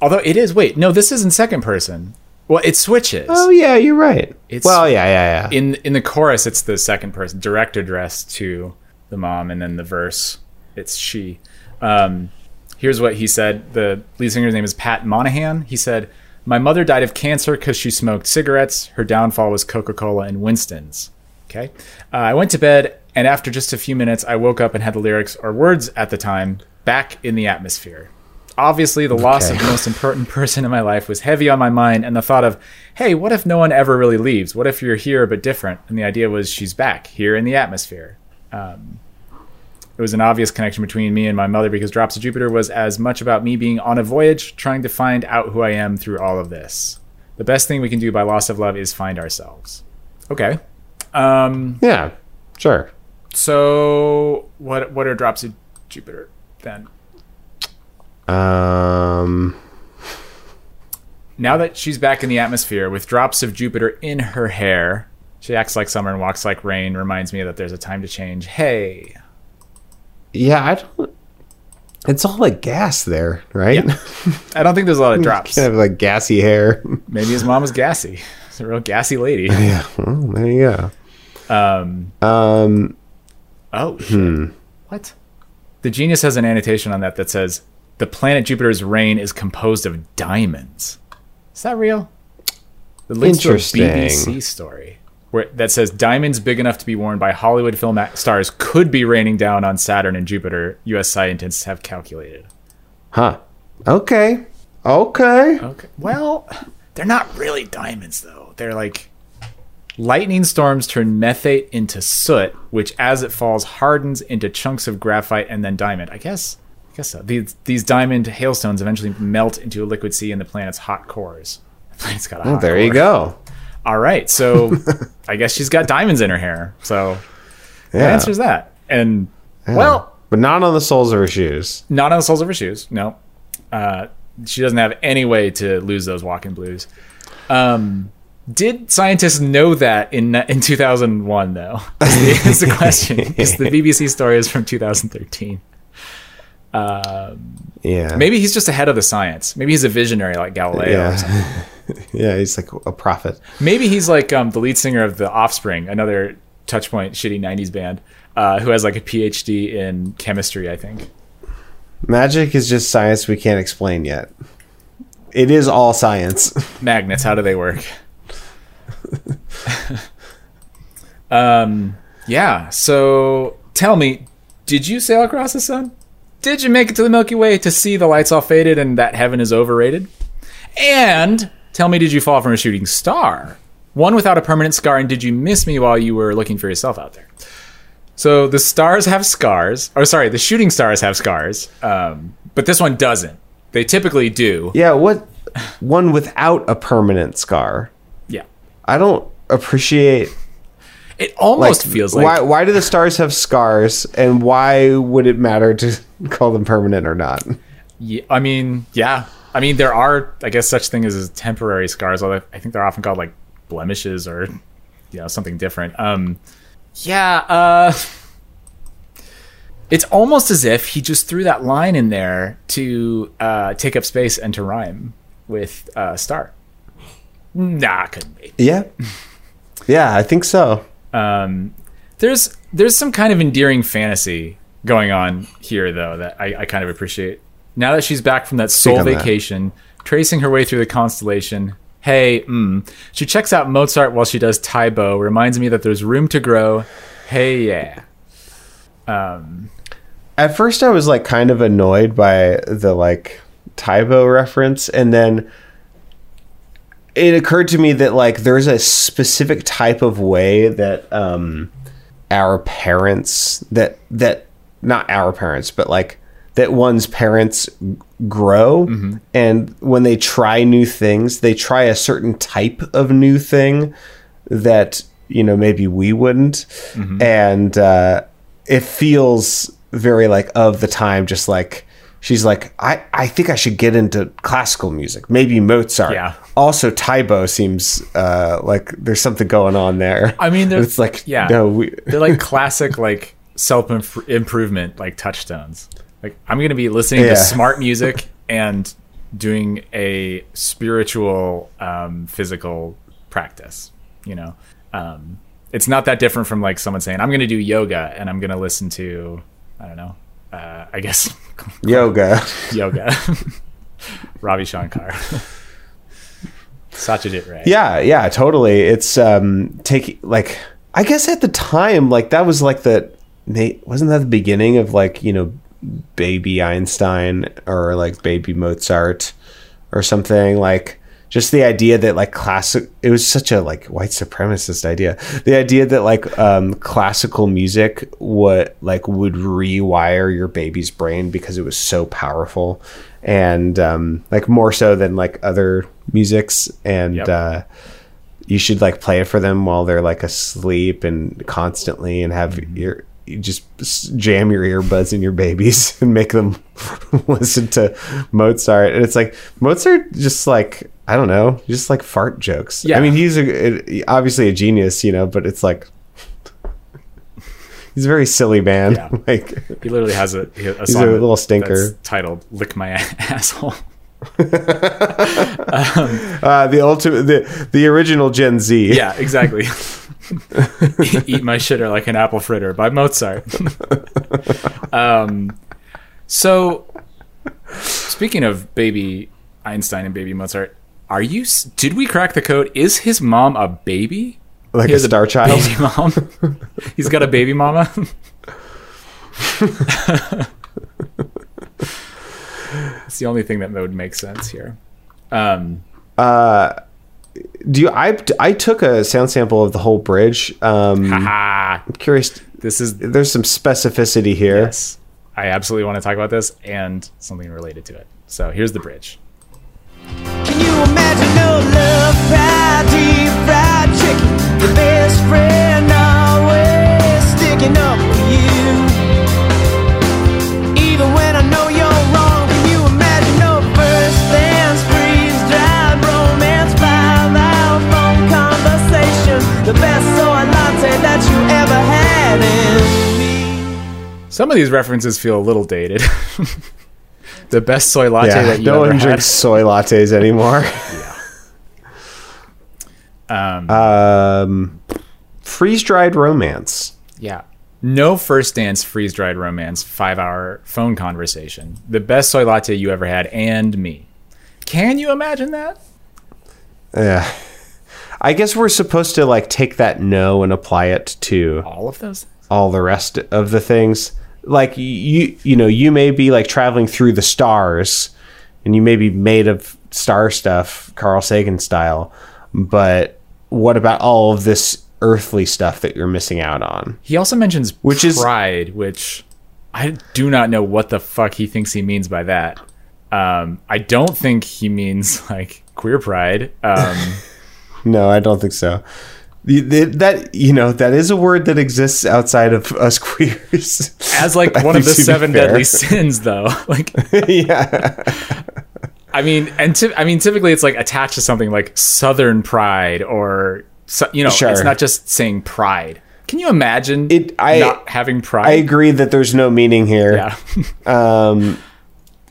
although it is, wait, no, this is in second person. Well, it switches. Oh yeah, you're right. It's- well, yeah, yeah, yeah. in in the chorus it's the second person direct address to the mom and then the verse it's she um, here's what he said the lead singer's name is pat monahan he said my mother died of cancer because she smoked cigarettes her downfall was coca-cola and winston's okay uh, i went to bed and after just a few minutes i woke up and had the lyrics or words at the time back in the atmosphere Obviously, the loss of the most important [laughs] person in my life was heavy on my mind, and the thought of, hey, what if no one ever really leaves? What if you're here but different? And the idea was she's back here in the atmosphere. Um, it was an obvious connection between me and my mother because Drops of Jupiter was as much about me being on a voyage, trying to find out who I am through all of this. The best thing we can do by loss of love is find ourselves. Okay. Um, yeah, sure. so what what are Drops of Jupiter then? Um, Now that she's back in the atmosphere with drops of Jupiter in her hair, she acts like summer and walks like rain, reminds me that there's a time to change. Hey. Yeah, I don't. It's all like gas there, right? Yeah. I don't think there's a lot of [laughs] drops. kind of like gassy hair. [laughs] Maybe his mom was gassy. She's a real gassy lady. [laughs] yeah, well, there you go. Um, Um, oh, shit. What? The genius has an annotation on that that says, the planet Jupiter's rain is composed of diamonds. Is that real? It links to a Interesting. BBC story where that says diamonds big enough to be worn by Hollywood film stars could be raining down on Saturn and Jupiter. U.S. scientists have calculated. huh. Okay. Okay. Okay. Well, they're not really diamonds though. They're like lightning storms turn methane into soot, which as it falls hardens into chunks of graphite and then diamond. I guess I guess so. These these diamond hailstones eventually melt into a liquid sea in the planet's hot cores. [laughs] The planet's got a Well, hot there you go. All right. So [laughs] I guess she's got diamonds in her hair. So the Yeah. answer's that. And well, but not on the soles of her shoes. not on the soles of her shoes. No, uh, she doesn't have any way to lose those walking blues. Um, did scientists know that in in 2001 though? [laughs] Is the, the question. Because the BBC story is from 2013. Yeah. Maybe he's just ahead of the science. Maybe he's a visionary like Galileo. Or something. Yeah. [laughs] [laughs] yeah, he's like a prophet. Maybe he's like um, the lead singer of the Offspring, another Touchpoint shitty 90s band, uh, who has like a PhD in chemistry, I think. Magic is just science we can't explain yet. It is all science. [laughs] magnets how do they work [laughs] um yeah so tell me, did you sail across the sun? Did you make it to the Milky Way to see the lights all faded and that heaven is overrated? And tell me, did you fall from a shooting star? One without a permanent scar, and did you miss me while you were looking for yourself out there? So the stars have scars. Or sorry, the shooting stars have scars, um, but this one doesn't. They typically do. Yeah, what one without a permanent scar? Yeah. I don't appreciate It almost feels like why why do the stars have scars and why would it matter to [laughs] call them permanent or not? Yeah, I mean, yeah. I mean, there are, I guess, such things as temporary scars. Although I think they're often called like blemishes or, you know, something different. Um, yeah. Uh, it's almost as if he just threw that line in there to uh, take up space and to rhyme with uh, star. Nah, couldn't be. Yeah. Yeah, I think so. Um, there's there's some kind of endearing fantasy going on here, though, that I, I kind of appreciate. Now that she's back from that soul on that. vacation, tracing her way through the constellation. Hey, mm, she checks out Mozart while she does Tae Bo. Reminds me that there's room to grow. Hey, yeah. Um, At first I was like kind of annoyed by the like Tae Bo reference and then it occurred to me that like there's a specific type of way that um our parents that that not our parents but like that one's parents grow and when they try new things they try a certain type of new thing that you know maybe we wouldn't and uh it feels very like of the time just like she's like i i think i should get into classical music maybe mozart Yeah. also Tae Bo seems uh like there's something going on there I mean, [laughs] it's like yeah. no we they're like classic, like self improvement, like touchstones. Like I'm gonna be listening Yeah. to smart [laughs] music and doing a spiritual, um, physical practice. You know, um, it's not that different from like someone saying I'm gonna do yoga and I'm gonna listen to, I don't know, uh, I guess [laughs] yoga yoga, [laughs] Ravi Shankar, Satyajit Ray. Yeah, yeah, totally. It's um taking like I guess at the time like that was like the wasn't that the beginning of like, you know, baby Einstein or like baby Mozart or something like just the idea that like classic it was such a like white supremacist idea the idea that like um classical music what like would rewire your baby's brain because it was so powerful and um like more so than like other musics and Yep. uh you should like play it for them while they're like asleep and constantly and have your you just jam your earbuds in your babies [laughs] and make them [laughs] listen to Mozart. And it's like Mozart just like I don't know, just like fart jokes. Yeah. I mean, he's a, obviously a genius, you know, but it's like he's a very silly man. Yeah. [laughs] like He literally has a, a a little stinker. titled "Lick My Asshole." uh, the ultimate, the the original Gen Z. Yeah, exactly. Eat my shitter like an apple fritter by Mozart. um, so, speaking of baby Einstein and baby Mozart, are you? Did we crack the code? Is his mom a baby? like He a star child. Baby mom. He's got a baby mama. [laughs] it's the only thing that would make sense here. Um, Do you? I I took a sound sample of the whole bridge. Um, ah, I'm curious. this is There's some specificity here. Yes. I absolutely want to talk about this and something related to it. So here's the bridge. Can you imagine no love, fried deep fried chicken? The best friend always sticking up for you. Some of these references feel a little dated. [laughs] the best soy latte Yeah, that you no ever one had. drinks soy lattes anymore. [laughs] Um, um, freeze dried romance. yeah. No first dance, freeze dried romance, five hour phone conversation. The best soy latte you ever had, and me. Can you imagine that? Yeah. I guess we're supposed to like take that no and apply it to All of those all the rest of the things. Like you, you know, you may be like traveling through the stars, and you may be made of star stuff, Carl Sagan style. But what about all of this earthly stuff that you're missing out on? He also mentions Which is- pride, which I do not know what the fuck he thinks he means by that. Um, I don't think he means like queer pride. Um, [laughs] No, I don't think so. That you know, that is a word that exists outside of us [laughs] queers. as like one of the seven deadly [laughs] sins, though. [laughs] Like, yeah, I mean, and ty- I mean, typically it's like attached to something like Southern pride or you know, Sure. it's not just saying pride. Can you imagine It- I- not having pride? I agree that there's no meaning here. Yeah. um,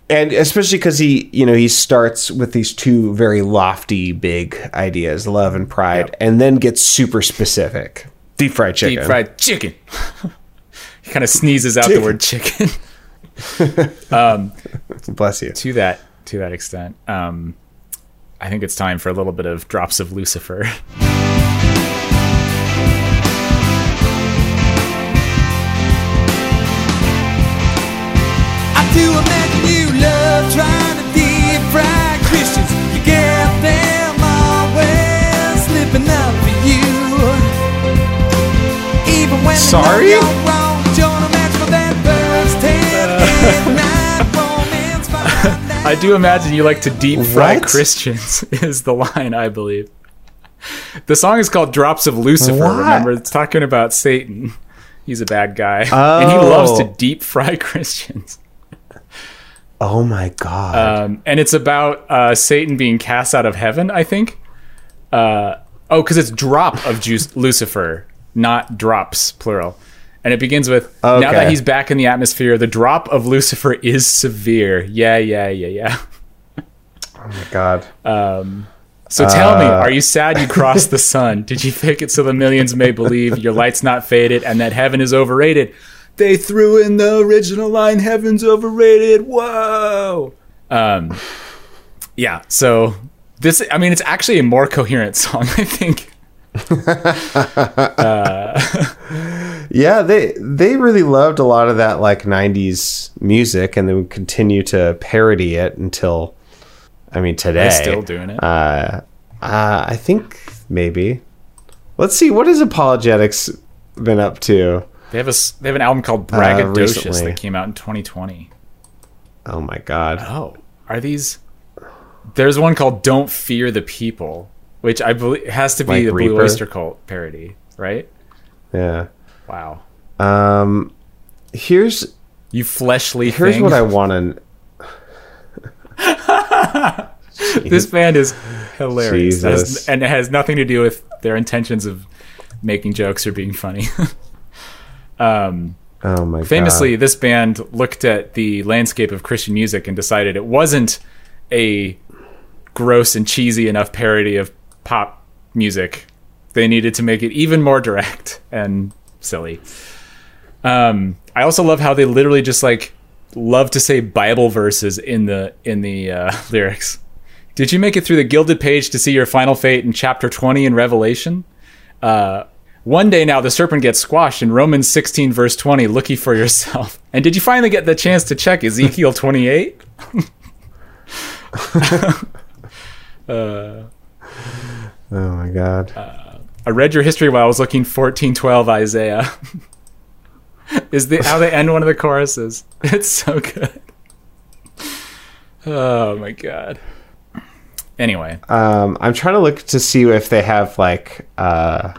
and especially because he, you know, he starts with these two very lofty, big ideas, love and pride, Yep. and then gets super specific. Deep fried chicken. Deep fried chicken. [laughs] he kind of sneezes out the word chicken. [laughs] Bless you. to that to that extent, um, I think it's time for a little bit of drops of Lucifer. [laughs] out [laughs] I do imagine you like to deep fry What? Christians [laughs] is the line I believe. The song is called Drops of Lucifer. What? Remember, it's talking about Satan. He's a bad guy, [laughs] and he loves to Oh. deep fry Christians. Oh my god. Um, and it's about uh, Satan being cast out of heaven. I think. Uh, oh, because it's drop of juice, [laughs] Lucifer, not drops plural. And it begins with okay. now that he's back in the atmosphere, the drop of Lucifer is severe. Yeah, yeah, yeah, yeah. oh my god. Um, So tell me, Uh, are you sad you crossed the sun? Did you fake it so the millions may believe your light's not faded and that heaven is overrated? They threw in the original line, heaven's overrated. Whoa. Um, yeah, so this, I mean, it's actually a more coherent [laughs] song, I think. [laughs] Yeah, they they really loved a lot of that like '90s music, and they would continue to parody it until, I mean, today. They're still doing it. Uh, uh, I think maybe. Let's see. What has ApologetiX been up to? They have a they have an album called Braggadocious Uh, that came out in 2020. Oh my god. Oh, are these? There's one called "Don't Fear the People," which I believe has to be Like the Blue Oyster Cult parody, right? Yeah. Wow, Um. Here's you fleshly here's thing. what I want to. [laughs] this band is hilarious, has- and it has nothing to do with their intentions of making jokes or being funny. [laughs] um, Oh my famously, god. this band looked at the landscape of Christian music and decided it wasn't a gross and cheesy enough parody of pop music. They needed to make it even more direct [laughs] and silly. Um, I also love how they literally just like love to say Bible verses in the in the uh, [laughs] lyrics. Did you make it through the gilded page to see your final fate in chapter 20 in Revelation? Uh, one day now the serpent gets squashed in Romans 16 verse 20. Look ye for yourself. [laughs] And did you finally get the chance to check Ezekiel 28? Oh my god. I read your history while I was looking 1412 Isaiah. [laughs] Is the how they end one of the choruses? [laughs] It's so good. Oh my god. Anyway, Um, I'm trying to look to see if they have like uh,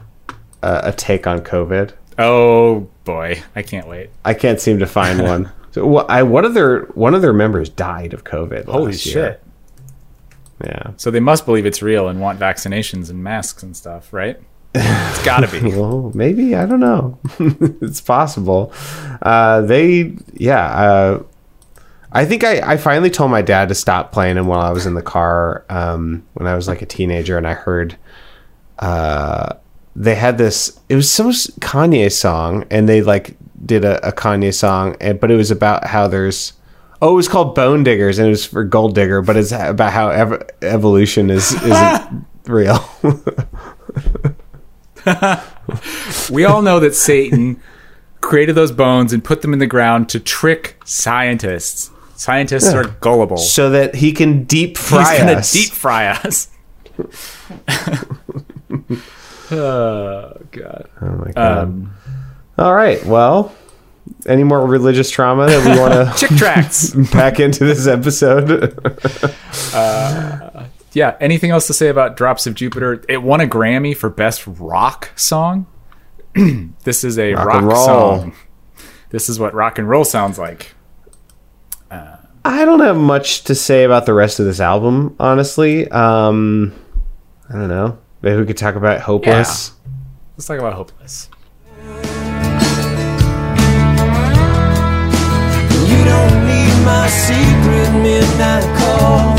a, a take on COVID. oh boy, I can't wait. I can't seem to find one. [laughs] So? I one of their one of their members died of COVID. Holy last shit. year. Yeah. So they must believe it's real and want vaccinations and masks and stuff, right? It's got to be. [laughs] Well, maybe I don't know. [laughs] it's possible. Uh, they, yeah. Uh, I think I, I finally told my dad to stop playing him while I was in the car um, when I was like a teenager, and I heard uh, they had this. It was some Kanye song, and they like did a, a Kanye song, and but it was about how there's. Oh, it was called Bone Diggers, and it was for Gold Digger, but it's about how ev- evolution is isn't [laughs] real. [laughs] We all know that Satan created those bones and put them in the ground to trick scientists. Scientists are gullible. so that he can deep fry He's gonna us. deep fry us. [laughs] oh god. oh my god! Um, All right. Well, any more religious trauma that we want to [laughs] Chick tracts. [laughs] pack into this episode? [laughs] yeah. Anything else to say about Drops of Jupiter? It won a Grammy for best rock song. [clears throat] this is a Rock rock, song. This is what rock and roll sounds like. I don't have much to say about the rest of this album, honestly. Um, I don't know. Maybe we could talk about Hopeless. Let's talk about Hopeless. My secret midnight call.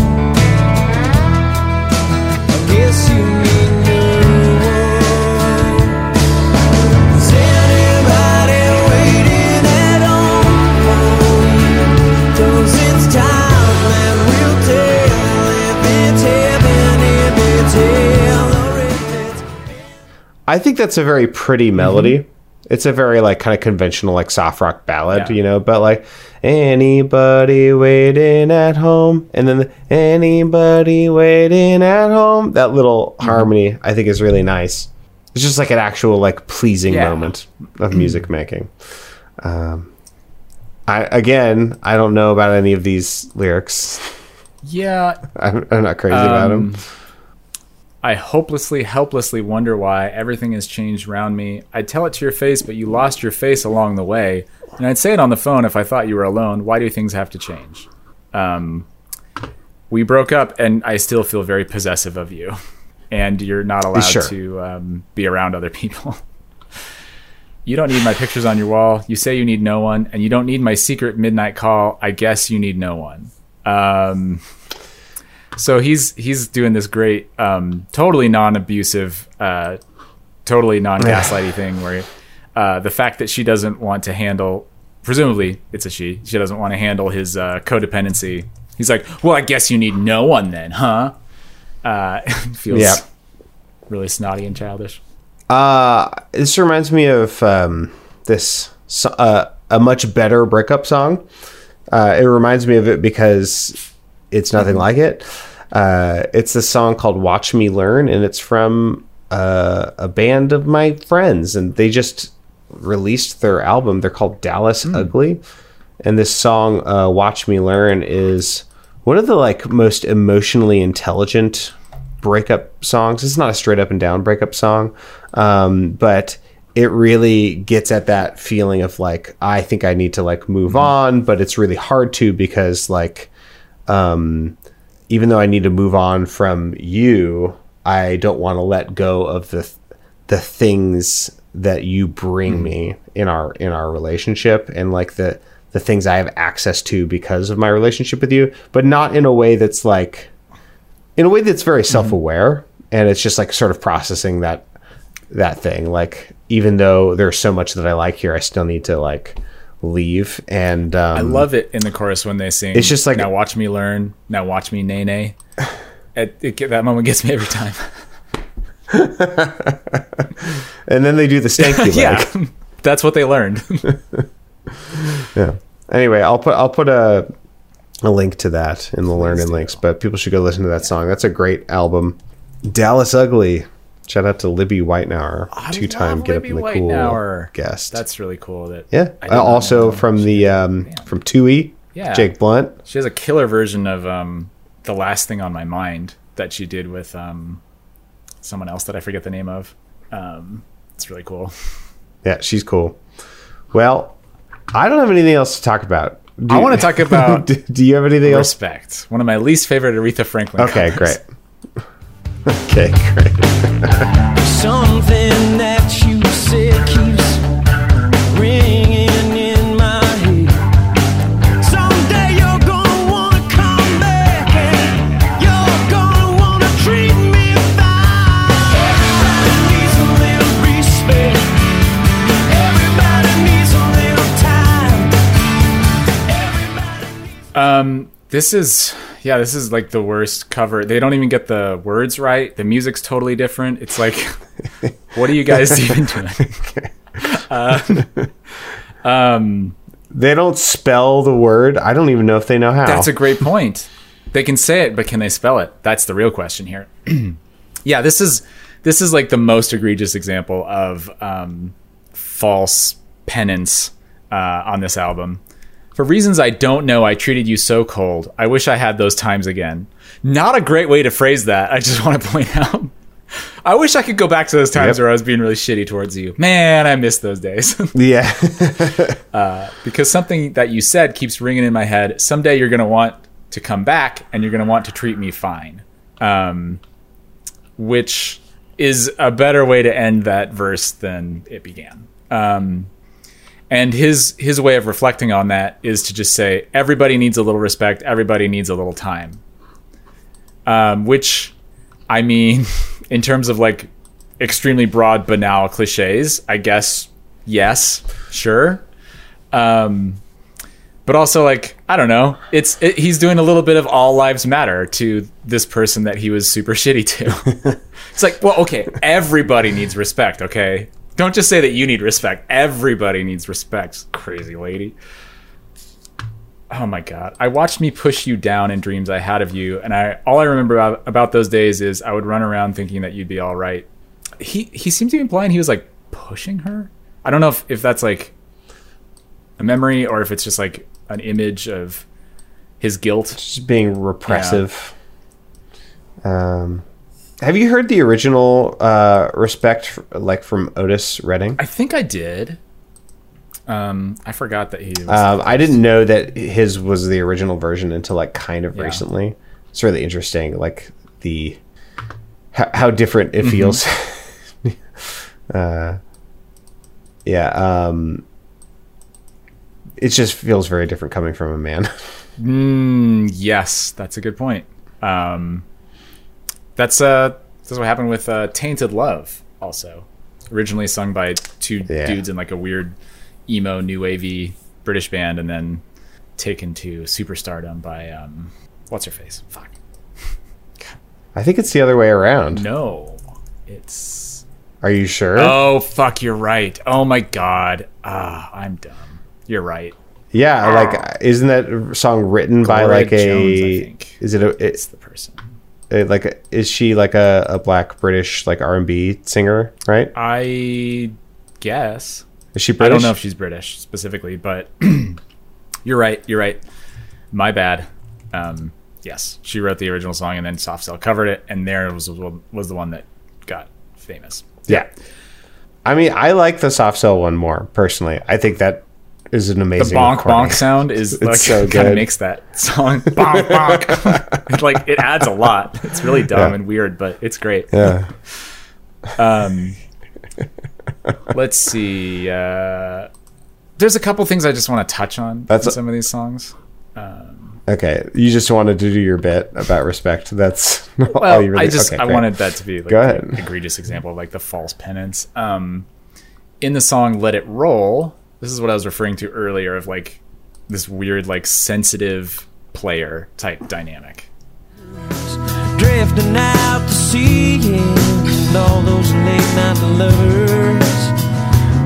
I guess you need no one. Is anybody waiting at home? 'Cause it's time that will tell if it's heaven, if it's hell, or if it's I think that's a very pretty mm-hmm. melody. It's a very like kind of conventional like soft rock ballad, Yeah. you know, but like anybody waiting at home and then the, anybody waiting at home. That little harmony I think is really nice. It's just like an actual like pleasing Yeah. moment of music making. Um I again, I don't know about any of these lyrics. Yeah, [laughs] I'm, I'm not crazy about Um, them. I hopelessly, helplessly wonder why everything has changed around me. I'd tell it to your face, but you lost your face along the way. And I'd say it on the phone if I thought you were alone. Why do things have to change? Um, we broke up, and I still feel very possessive of you. And you're not allowed Sure. to um, be around other people. you don't need my pictures on your wall. You say you need no one, and you don't need my secret midnight call. I guess you need no one. Um, so he's he's doing this great, um, totally non-abusive, uh, totally non-gaslighty thing where uh, the fact that she doesn't want to handle, presumably it's a she, she doesn't want to handle his uh, codependency. He's like, well, I guess you need no one then, huh? Uh, [laughs] feels Yeah. really snotty and childish. Uh, this reminds me of um, this uh, a much better breakup song. Uh, it reminds me of it because it's nothing like it. Uh, it's a song called "Watch Me Learn," and it's from uh, a band of my friends, and they just released their album. They're called Dallas Ugly, and this song uh, "Watch Me Learn" is one of the like most emotionally intelligent breakup songs. It's not a straight up and down breakup song, um, but it really gets at that feeling of like I think I need to like move on, but it's really hard to because like um, even though I need to move on from you, I don't want to let go of the the things that you bring hmm. me in our in our relationship and like the the things I have access to because of my relationship with you, but not in a way that's like in a way that's very hmm. self-aware and it's just like sort of processing that that thing. Like even though there's so much that I like here, I still need to like leave and um, I love it in the chorus when they sing. It's just like- now watch me learn. Now watch me nay nay. [sighs] It, it, that moment gets me every time. [laughs] and then they do the stanky [laughs] leg. yeah, [laughs] that's what they learned. Yeah. Anyway, I'll put I'll put a a link to that in the learning links, but people should go listen to that song. That's a great album. Dallas Ugly. Shout out to Libby Weitnauer, two time Get Up in the Cool Weitnauer. guest. That's really cool. That yeah. I also from the um, from Tui, Yeah. Jake Blount. She has a killer version of um, the last thing on my mind that she did with um, someone else that I forget the name of. Um, it's really cool. [laughs] Yeah, she's cool. Well, I don't have anything else to talk about. [laughs] Do I you- want to talk about do, do you have anything else? respect. One of my least favorite Aretha Franklin. Okay, covers. great. [laughs] okay, great. Something that you said keeps ringing. Um, this is yeah, this is like the worst cover. They don't even get the words right. The music's totally different. It's like, [laughs] what are you guys [laughs] even doing? Uh, Um, They don't spell the word. I don't even know if they know how. That's a great point. They can say it, but can they spell it? That's the real question here. [clears throat] yeah, this is this is like the most egregious example of um, false penance uh, on this album. For reasons I don't know, I treated you so cold. I wish I had those times again. Not a great way to phrase that. I just [laughs] want to point out. I wish I could go back to those times Yep. where I was being really shitty towards you. Man, I miss those days. [laughs] yeah. [laughs] because something that you said keeps ringing in my head. Someday you're going to want to come back and you're going to want to treat me fine. Um, which is a better way to end that verse than it began. Um, and his his way of reflecting on that is to just say everybody needs a little respect, everybody needs a little time. Um, which, I mean, [laughs] in terms of like extremely broad, banal cliches, I guess yes, sure. Um, but also like I don't know, it's it, he's doing a little bit of all lives matter to this person that he was super [laughs] shitty to. [laughs] it's like, well, okay, everybody needs respect. Okay, don't just say that you need respect. Everybody needs respect. Crazy lady. Oh my god! I watched me push you down in dreams I had of you, and I all I remember about, about those days is I would run around thinking that you'd be all right. He he seemed to be implying he was like pushing her. I don't know if, if that's like a memory or if it's just like an image of his guilt. Just being repressive. Um, have you heard the original uh, "Respect" like from Otis Redding? I think I did. Um, I forgot that he was. Um, I didn't know that his was the original version until like kind of Yeah. recently. It's really interesting, like the how, how different Mm-hmm. it feels. [laughs] uh, yeah, um, it just feels very different coming from a man. [laughs] Mm, yes, that's a good point. Um, that's uh, that's what happened with uh, "Tainted Love." Also, originally sung by two Yeah. dudes in like a weird emo new wavy British band, and then taken to superstardom by um, what's her face? Fuck. I think it's the other way around. No, it's Are you sure? oh fuck. You're right. Oh my god. Ah, I'm dumb. You're right. yeah, like isn't that song written by like a? Jones, I think. Is it a? It's the person. It like is she like a, a black British like R and B singer? Right? I guess. Is she British? I don't know if she's British specifically, but [clears throat] you're right. You're right. My bad. Um, yes, she wrote the original song, and then Soft Cell covered it, and there was was the one that got famous. Yeah. I mean, I like the soft cell one more personally. I think that is an amazing. The bonk recording. bonk sound is [laughs] like so kind of makes that song [laughs] bonk bonk. Like it adds a lot. It's really dumb Yeah. and weird, but it's great. Yeah. Um, let's see. Uh, there's a couple things I just want to touch on That's a- some of these songs. Okay. You just wanted to do your bit about respect. That's [laughs] all Well, you really. I just okay, I great. wanted that to be like Go an ahead. egregious example of like the false penance. Um, in the song "Let It Roll," this is what I was referring to earlier of like this weird like sensitive player type dynamic. drifting out to sea and all those late night lovers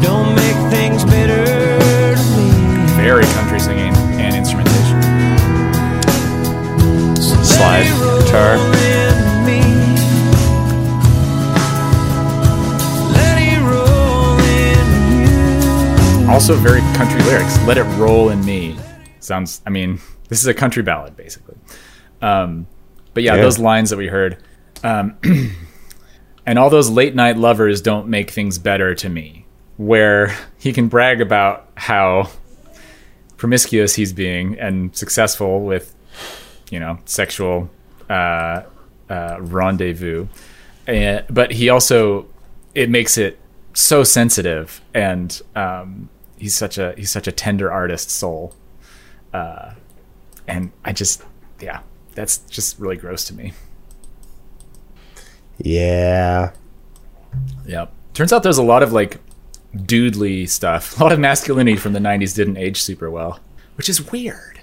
don't make things better. Very country singing and instrumentation. Slide guitar. Also, very country lyrics. Let it roll in me. Sounds. I mean, this is a country ballad basically. Um, but yeah, Yeah. those lines that we heard. Um, [clears throat] and all those late night lovers don't make things better to me. Where he can brag about how promiscuous he's being and successful with, you know, sexual uh, uh, rendezvous. And, but he also, it makes it so sensitive, and um, he's such a he's such a tender artist soul. Uh, and I just, yeah, that's just really gross to me. Yeah. Yep. Turns out there's a lot of like dudely stuff. A lot of masculinity from the 90s didn't age super well, which is weird.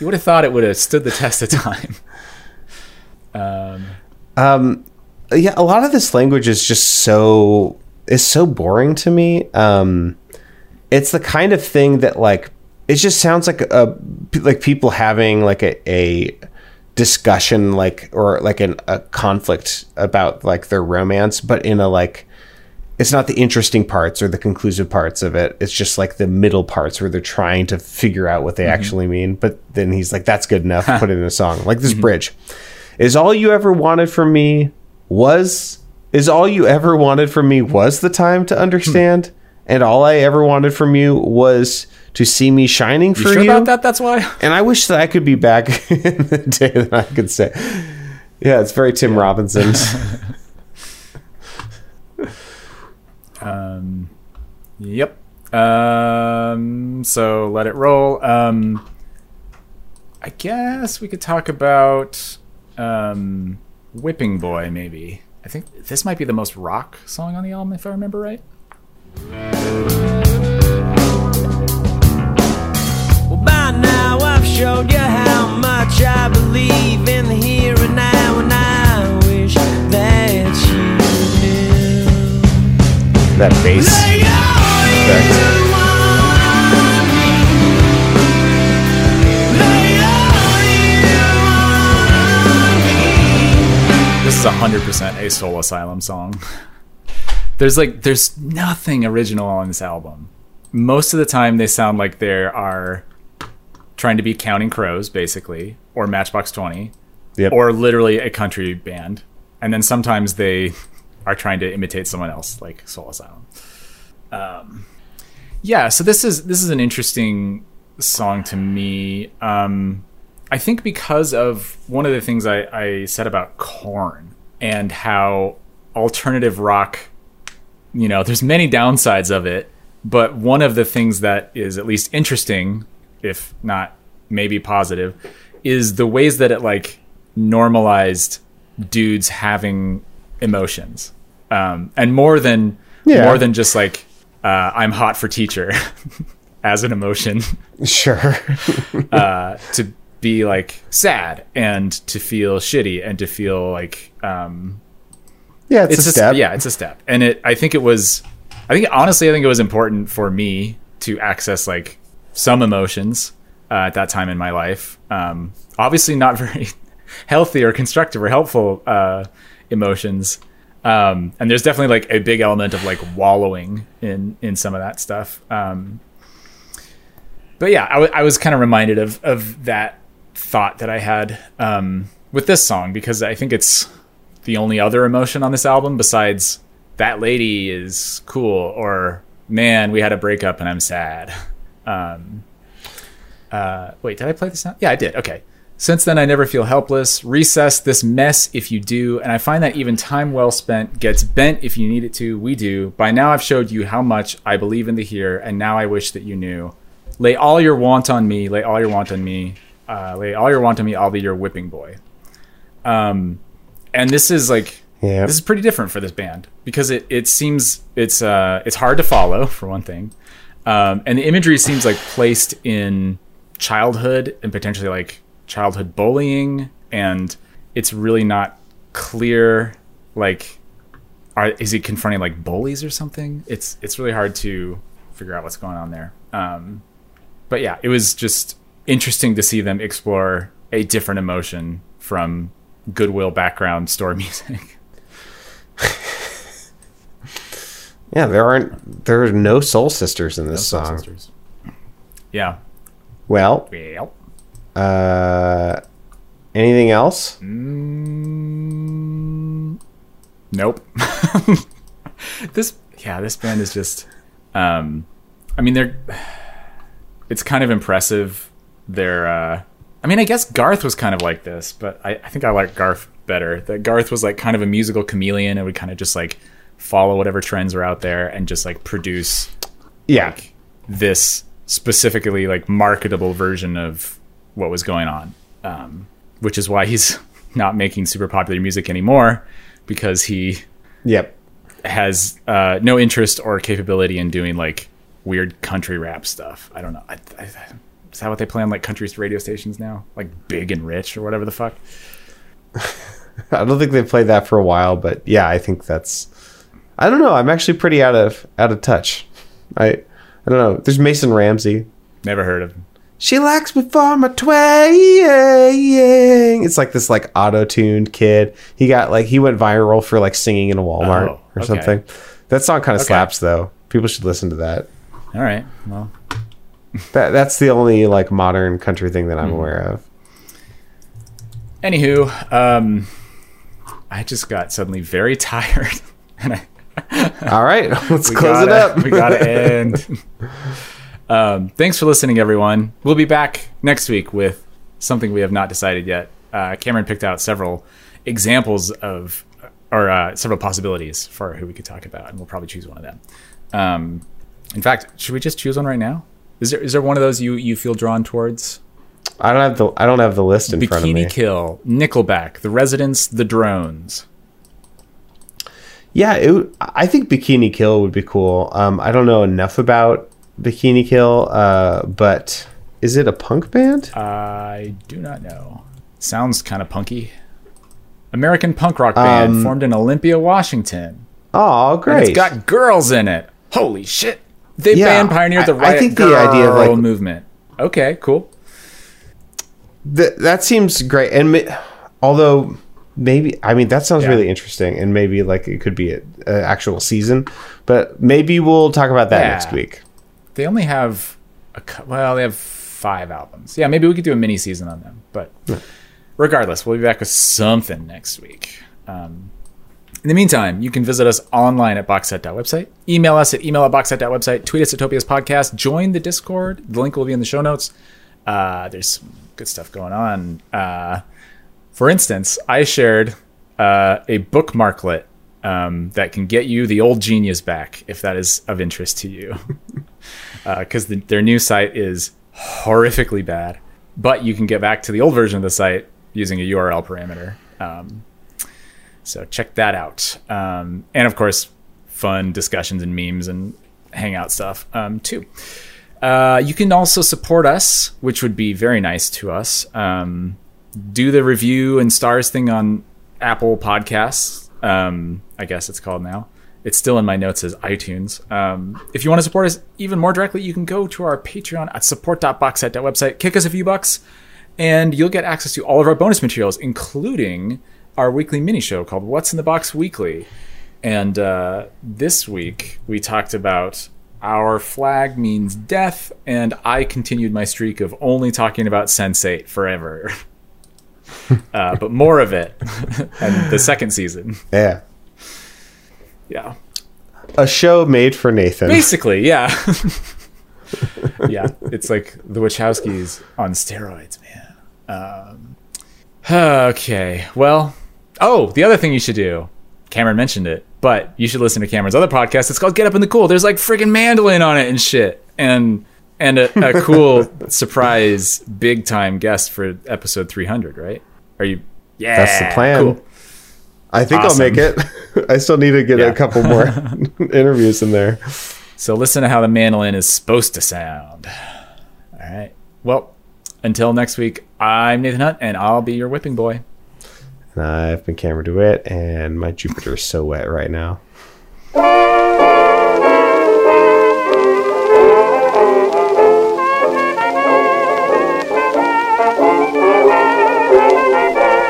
You would have thought it would have stood the test of time. [laughs] Um, Um, yeah, a lot of this language is just so is so boring to me. Um, it's the kind of thing that like it just sounds like a like people having like a, a discussion like or like an, a conflict about like their romance but in a like it's not the interesting parts or the conclusive parts of it. It's just like the middle parts where they're trying to figure out what they mm-hmm. actually mean but then he's like that's good enough [laughs] put it in a song. Like this mm-hmm. bridge. Is all you ever wanted from me was is all you ever wanted from me was the time to hmm. understand and all i ever wanted from you was to see me shining for You you, about that? That's why. and i wish that i could be back [laughs] in the day that i could say yeah it's very tim robinson [laughs] Um, yep. Um, so let it roll. Um, I guess we could talk about um, Whipping Boy, maybe. I think this might be the most rock song on the album, if I remember right. Well, by now I've showed you how much I believe in the here and now, and I wish that you knew. that bass Lay all you Effect. on me. Lay all you on me. This is hundred percent a Soul Asylum song. There's like there's nothing original on this album. Most of the time, they sound like they are trying to be Counting Crows, basically, or Matchbox Twenty, Yep. or literally a country band. And then sometimes they are trying to imitate someone else, like Soul Asylum. Um, yeah, so this is this is an interesting song to me. Um, I think because of one of the things I, I said about Korn and how alternative rock, you know, there's many downsides of it, but one of the things that is at least interesting, if not maybe positive, is the ways that it like normalized dudes having emotions, um, and more than Yeah. more than just like uh, I'm hot for teacher [laughs] as an emotion. Sure. [laughs] Uh, to be like sad and to feel shitty and to feel like um, yeah it's, it's a step yeah, it's a step. And it, I think it was, I think honestly, I think it was important for me to access like some emotions uh, at that time in my life. Um, obviously, not [laughs] very healthy or constructive or helpful uh, emotions. Um, and there's definitely like a big element of like wallowing in in some of that stuff. Um, but yeah, I, w- I was kind of reminded of of that thought that I had um, with this song because I think it's the only other emotion on this album besides that lady is cool or man we had a breakup and I'm sad. [laughs] Um, uh, wait, did I play this now? Yeah, I did. Okay. Since then, I never feel helpless. Recess this mess if you do, and I find that even time well spent gets bent if you need it to. We do. By now, I've showed you how much I believe in the here, and now I wish that you knew. Lay all your want on me. Lay all your want on me. Uh, lay all your want on me. I'll be your whipping boy. Um, and this is like Yeah. this is pretty different for this band because it, it seems it's uh it's hard to follow for one thing, um, and the imagery seems like placed in childhood and potentially like childhood bullying, and it's really not clear like are is he confronting like bullies or something? It's it's really hard to figure out what's going on there. Um, but yeah, it was just interesting to see them explore a different emotion from goodwill background store [laughs] music. yeah there aren't there are no soul sisters in this Soul song Sisters. Yeah. well Well. uh anything else Mm, nope. [laughs] this yeah, this band is just um I mean they're [sighs] it's kind of impressive. They're uh mean I guess Garth was kind of like this, but I, I think I like Garth better. That Garth was like kind of a musical chameleon and would kind of just like follow whatever trends are out there and just like produce yeah. like this specifically like marketable version of what was going on. Um, which is why he's [laughs] not making super popular music anymore because he yep. has uh, no interest or capability in doing like weird country rap stuff. I don't know. I, I, is that what they play on like country radio stations now like big and rich or whatever the fuck [laughs] i don't think they played that for a while but yeah i think that's i don't know i'm actually pretty out of out of touch i I don't know. There's Mason Ramsey. Never heard of. Him. She likes me for my twang. It's like this like auto-tuned kid. He got like he went viral for like singing in a Walmart Oh, or okay. something. That song kind of Okay. slaps though. People should listen to that. All right. Well, That that's the only like modern country thing that I'm Hmm. aware of. anywho, um, I just got suddenly very tired, [laughs] and I [laughs] All right, [laughs] let's close it gotta- up. we gotta end. um, thanks for listening, everyone. We'll be back next week with something we have not decided yet. Uh, Cameron picked out several examples of, or uh, several possibilities for who we could talk about, and we'll probably choose one of them. Um, in fact, should we just choose one right now? Is there is there one of those you you feel drawn towards? I don't have the I don't have the list in front of me. Bikini Kill, Nickelback, The Residents, The Drones. Yeah, it, I think Bikini Kill would be cool. Um, I don't know enough about Bikini Kill, uh, but is it a punk band? I do not know. Sounds kind of punky. American punk rock band Um, formed in Olympia, Washington. Oh, And great! it's got girls in it. Holy shit! They Yeah, band pioneered the I- I think the idea of, like- movement. Okay, cool. Th- that seems great. And ma- although maybe I mean that sounds Yeah. really interesting, and maybe like it could be an actual season, but maybe we'll talk about that Yeah. next week. They only have a well, they have five albums. Yeah, maybe we could do a mini season on them. But regardless, we'll be back with something next week. Um, in the meantime, you can visit us online at boxset.website, email us at email at boxset.website, tweet us at Topia's podcast, join the Discord. The link will be in the show notes. Uh, there's good stuff going on. Uh, for instance, I shared uh, a bookmarklet um, that can get you the old genius back if that is of interest to you. [laughs] Because the their new site is horrifically bad, but you can get back to the old version of the site using a URL parameter. Um, so check that out. Um, and of course, fun discussions and memes and hangout stuff um, too. Uh, you can also support us, which would be very nice to us. Um, do the review and stars thing on Apple Podcasts. Um, I guess it's called now. It's still in my notes as iTunes. Um, if you want to support us even more directly, you can go to our Patreon at support.boxset.website, kick us a few bucks, and you'll get access to all of our bonus materials, including our weekly mini show called What's in the Box Weekly. And uh, this week we talked about our flag means death, and I continued my streak of only talking about Sense8 forever. [laughs] uh, but more of it, [laughs] and the second season. Yeah, Yeah, a show made for Nathan. basically, yeah, [laughs] yeah. It's like the Wachowskis on steroids, man. Um, okay, well, oh, the other thing you should do. Cameron mentioned it, but you should listen to Cameron's other podcast. It's called Get Up in the Cool. There's like freaking mandolin on it and shit, and and a, a [laughs] cool surprise big time guest for episode 300. Right? Are you? Yeah, That's the plan. Cool. I think Awesome. I'll make it. [laughs] I still need to get Yeah. a couple more [laughs] interviews in there. So listen to how the mandolin is supposed to sound. All right. Well, until next week, I'm Nathan Hunt, and I'll be your whipping boy. And I've been Cameron DeWitt, and my Jupiter is so wet right now.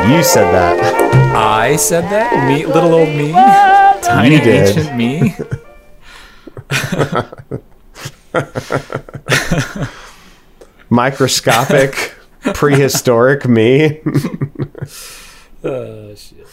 You said that. I said that? Me, little old me? Tiny You did. ancient me? [laughs] [laughs] Microscopic, prehistoric me. [laughs] Oh, [laughs] shit.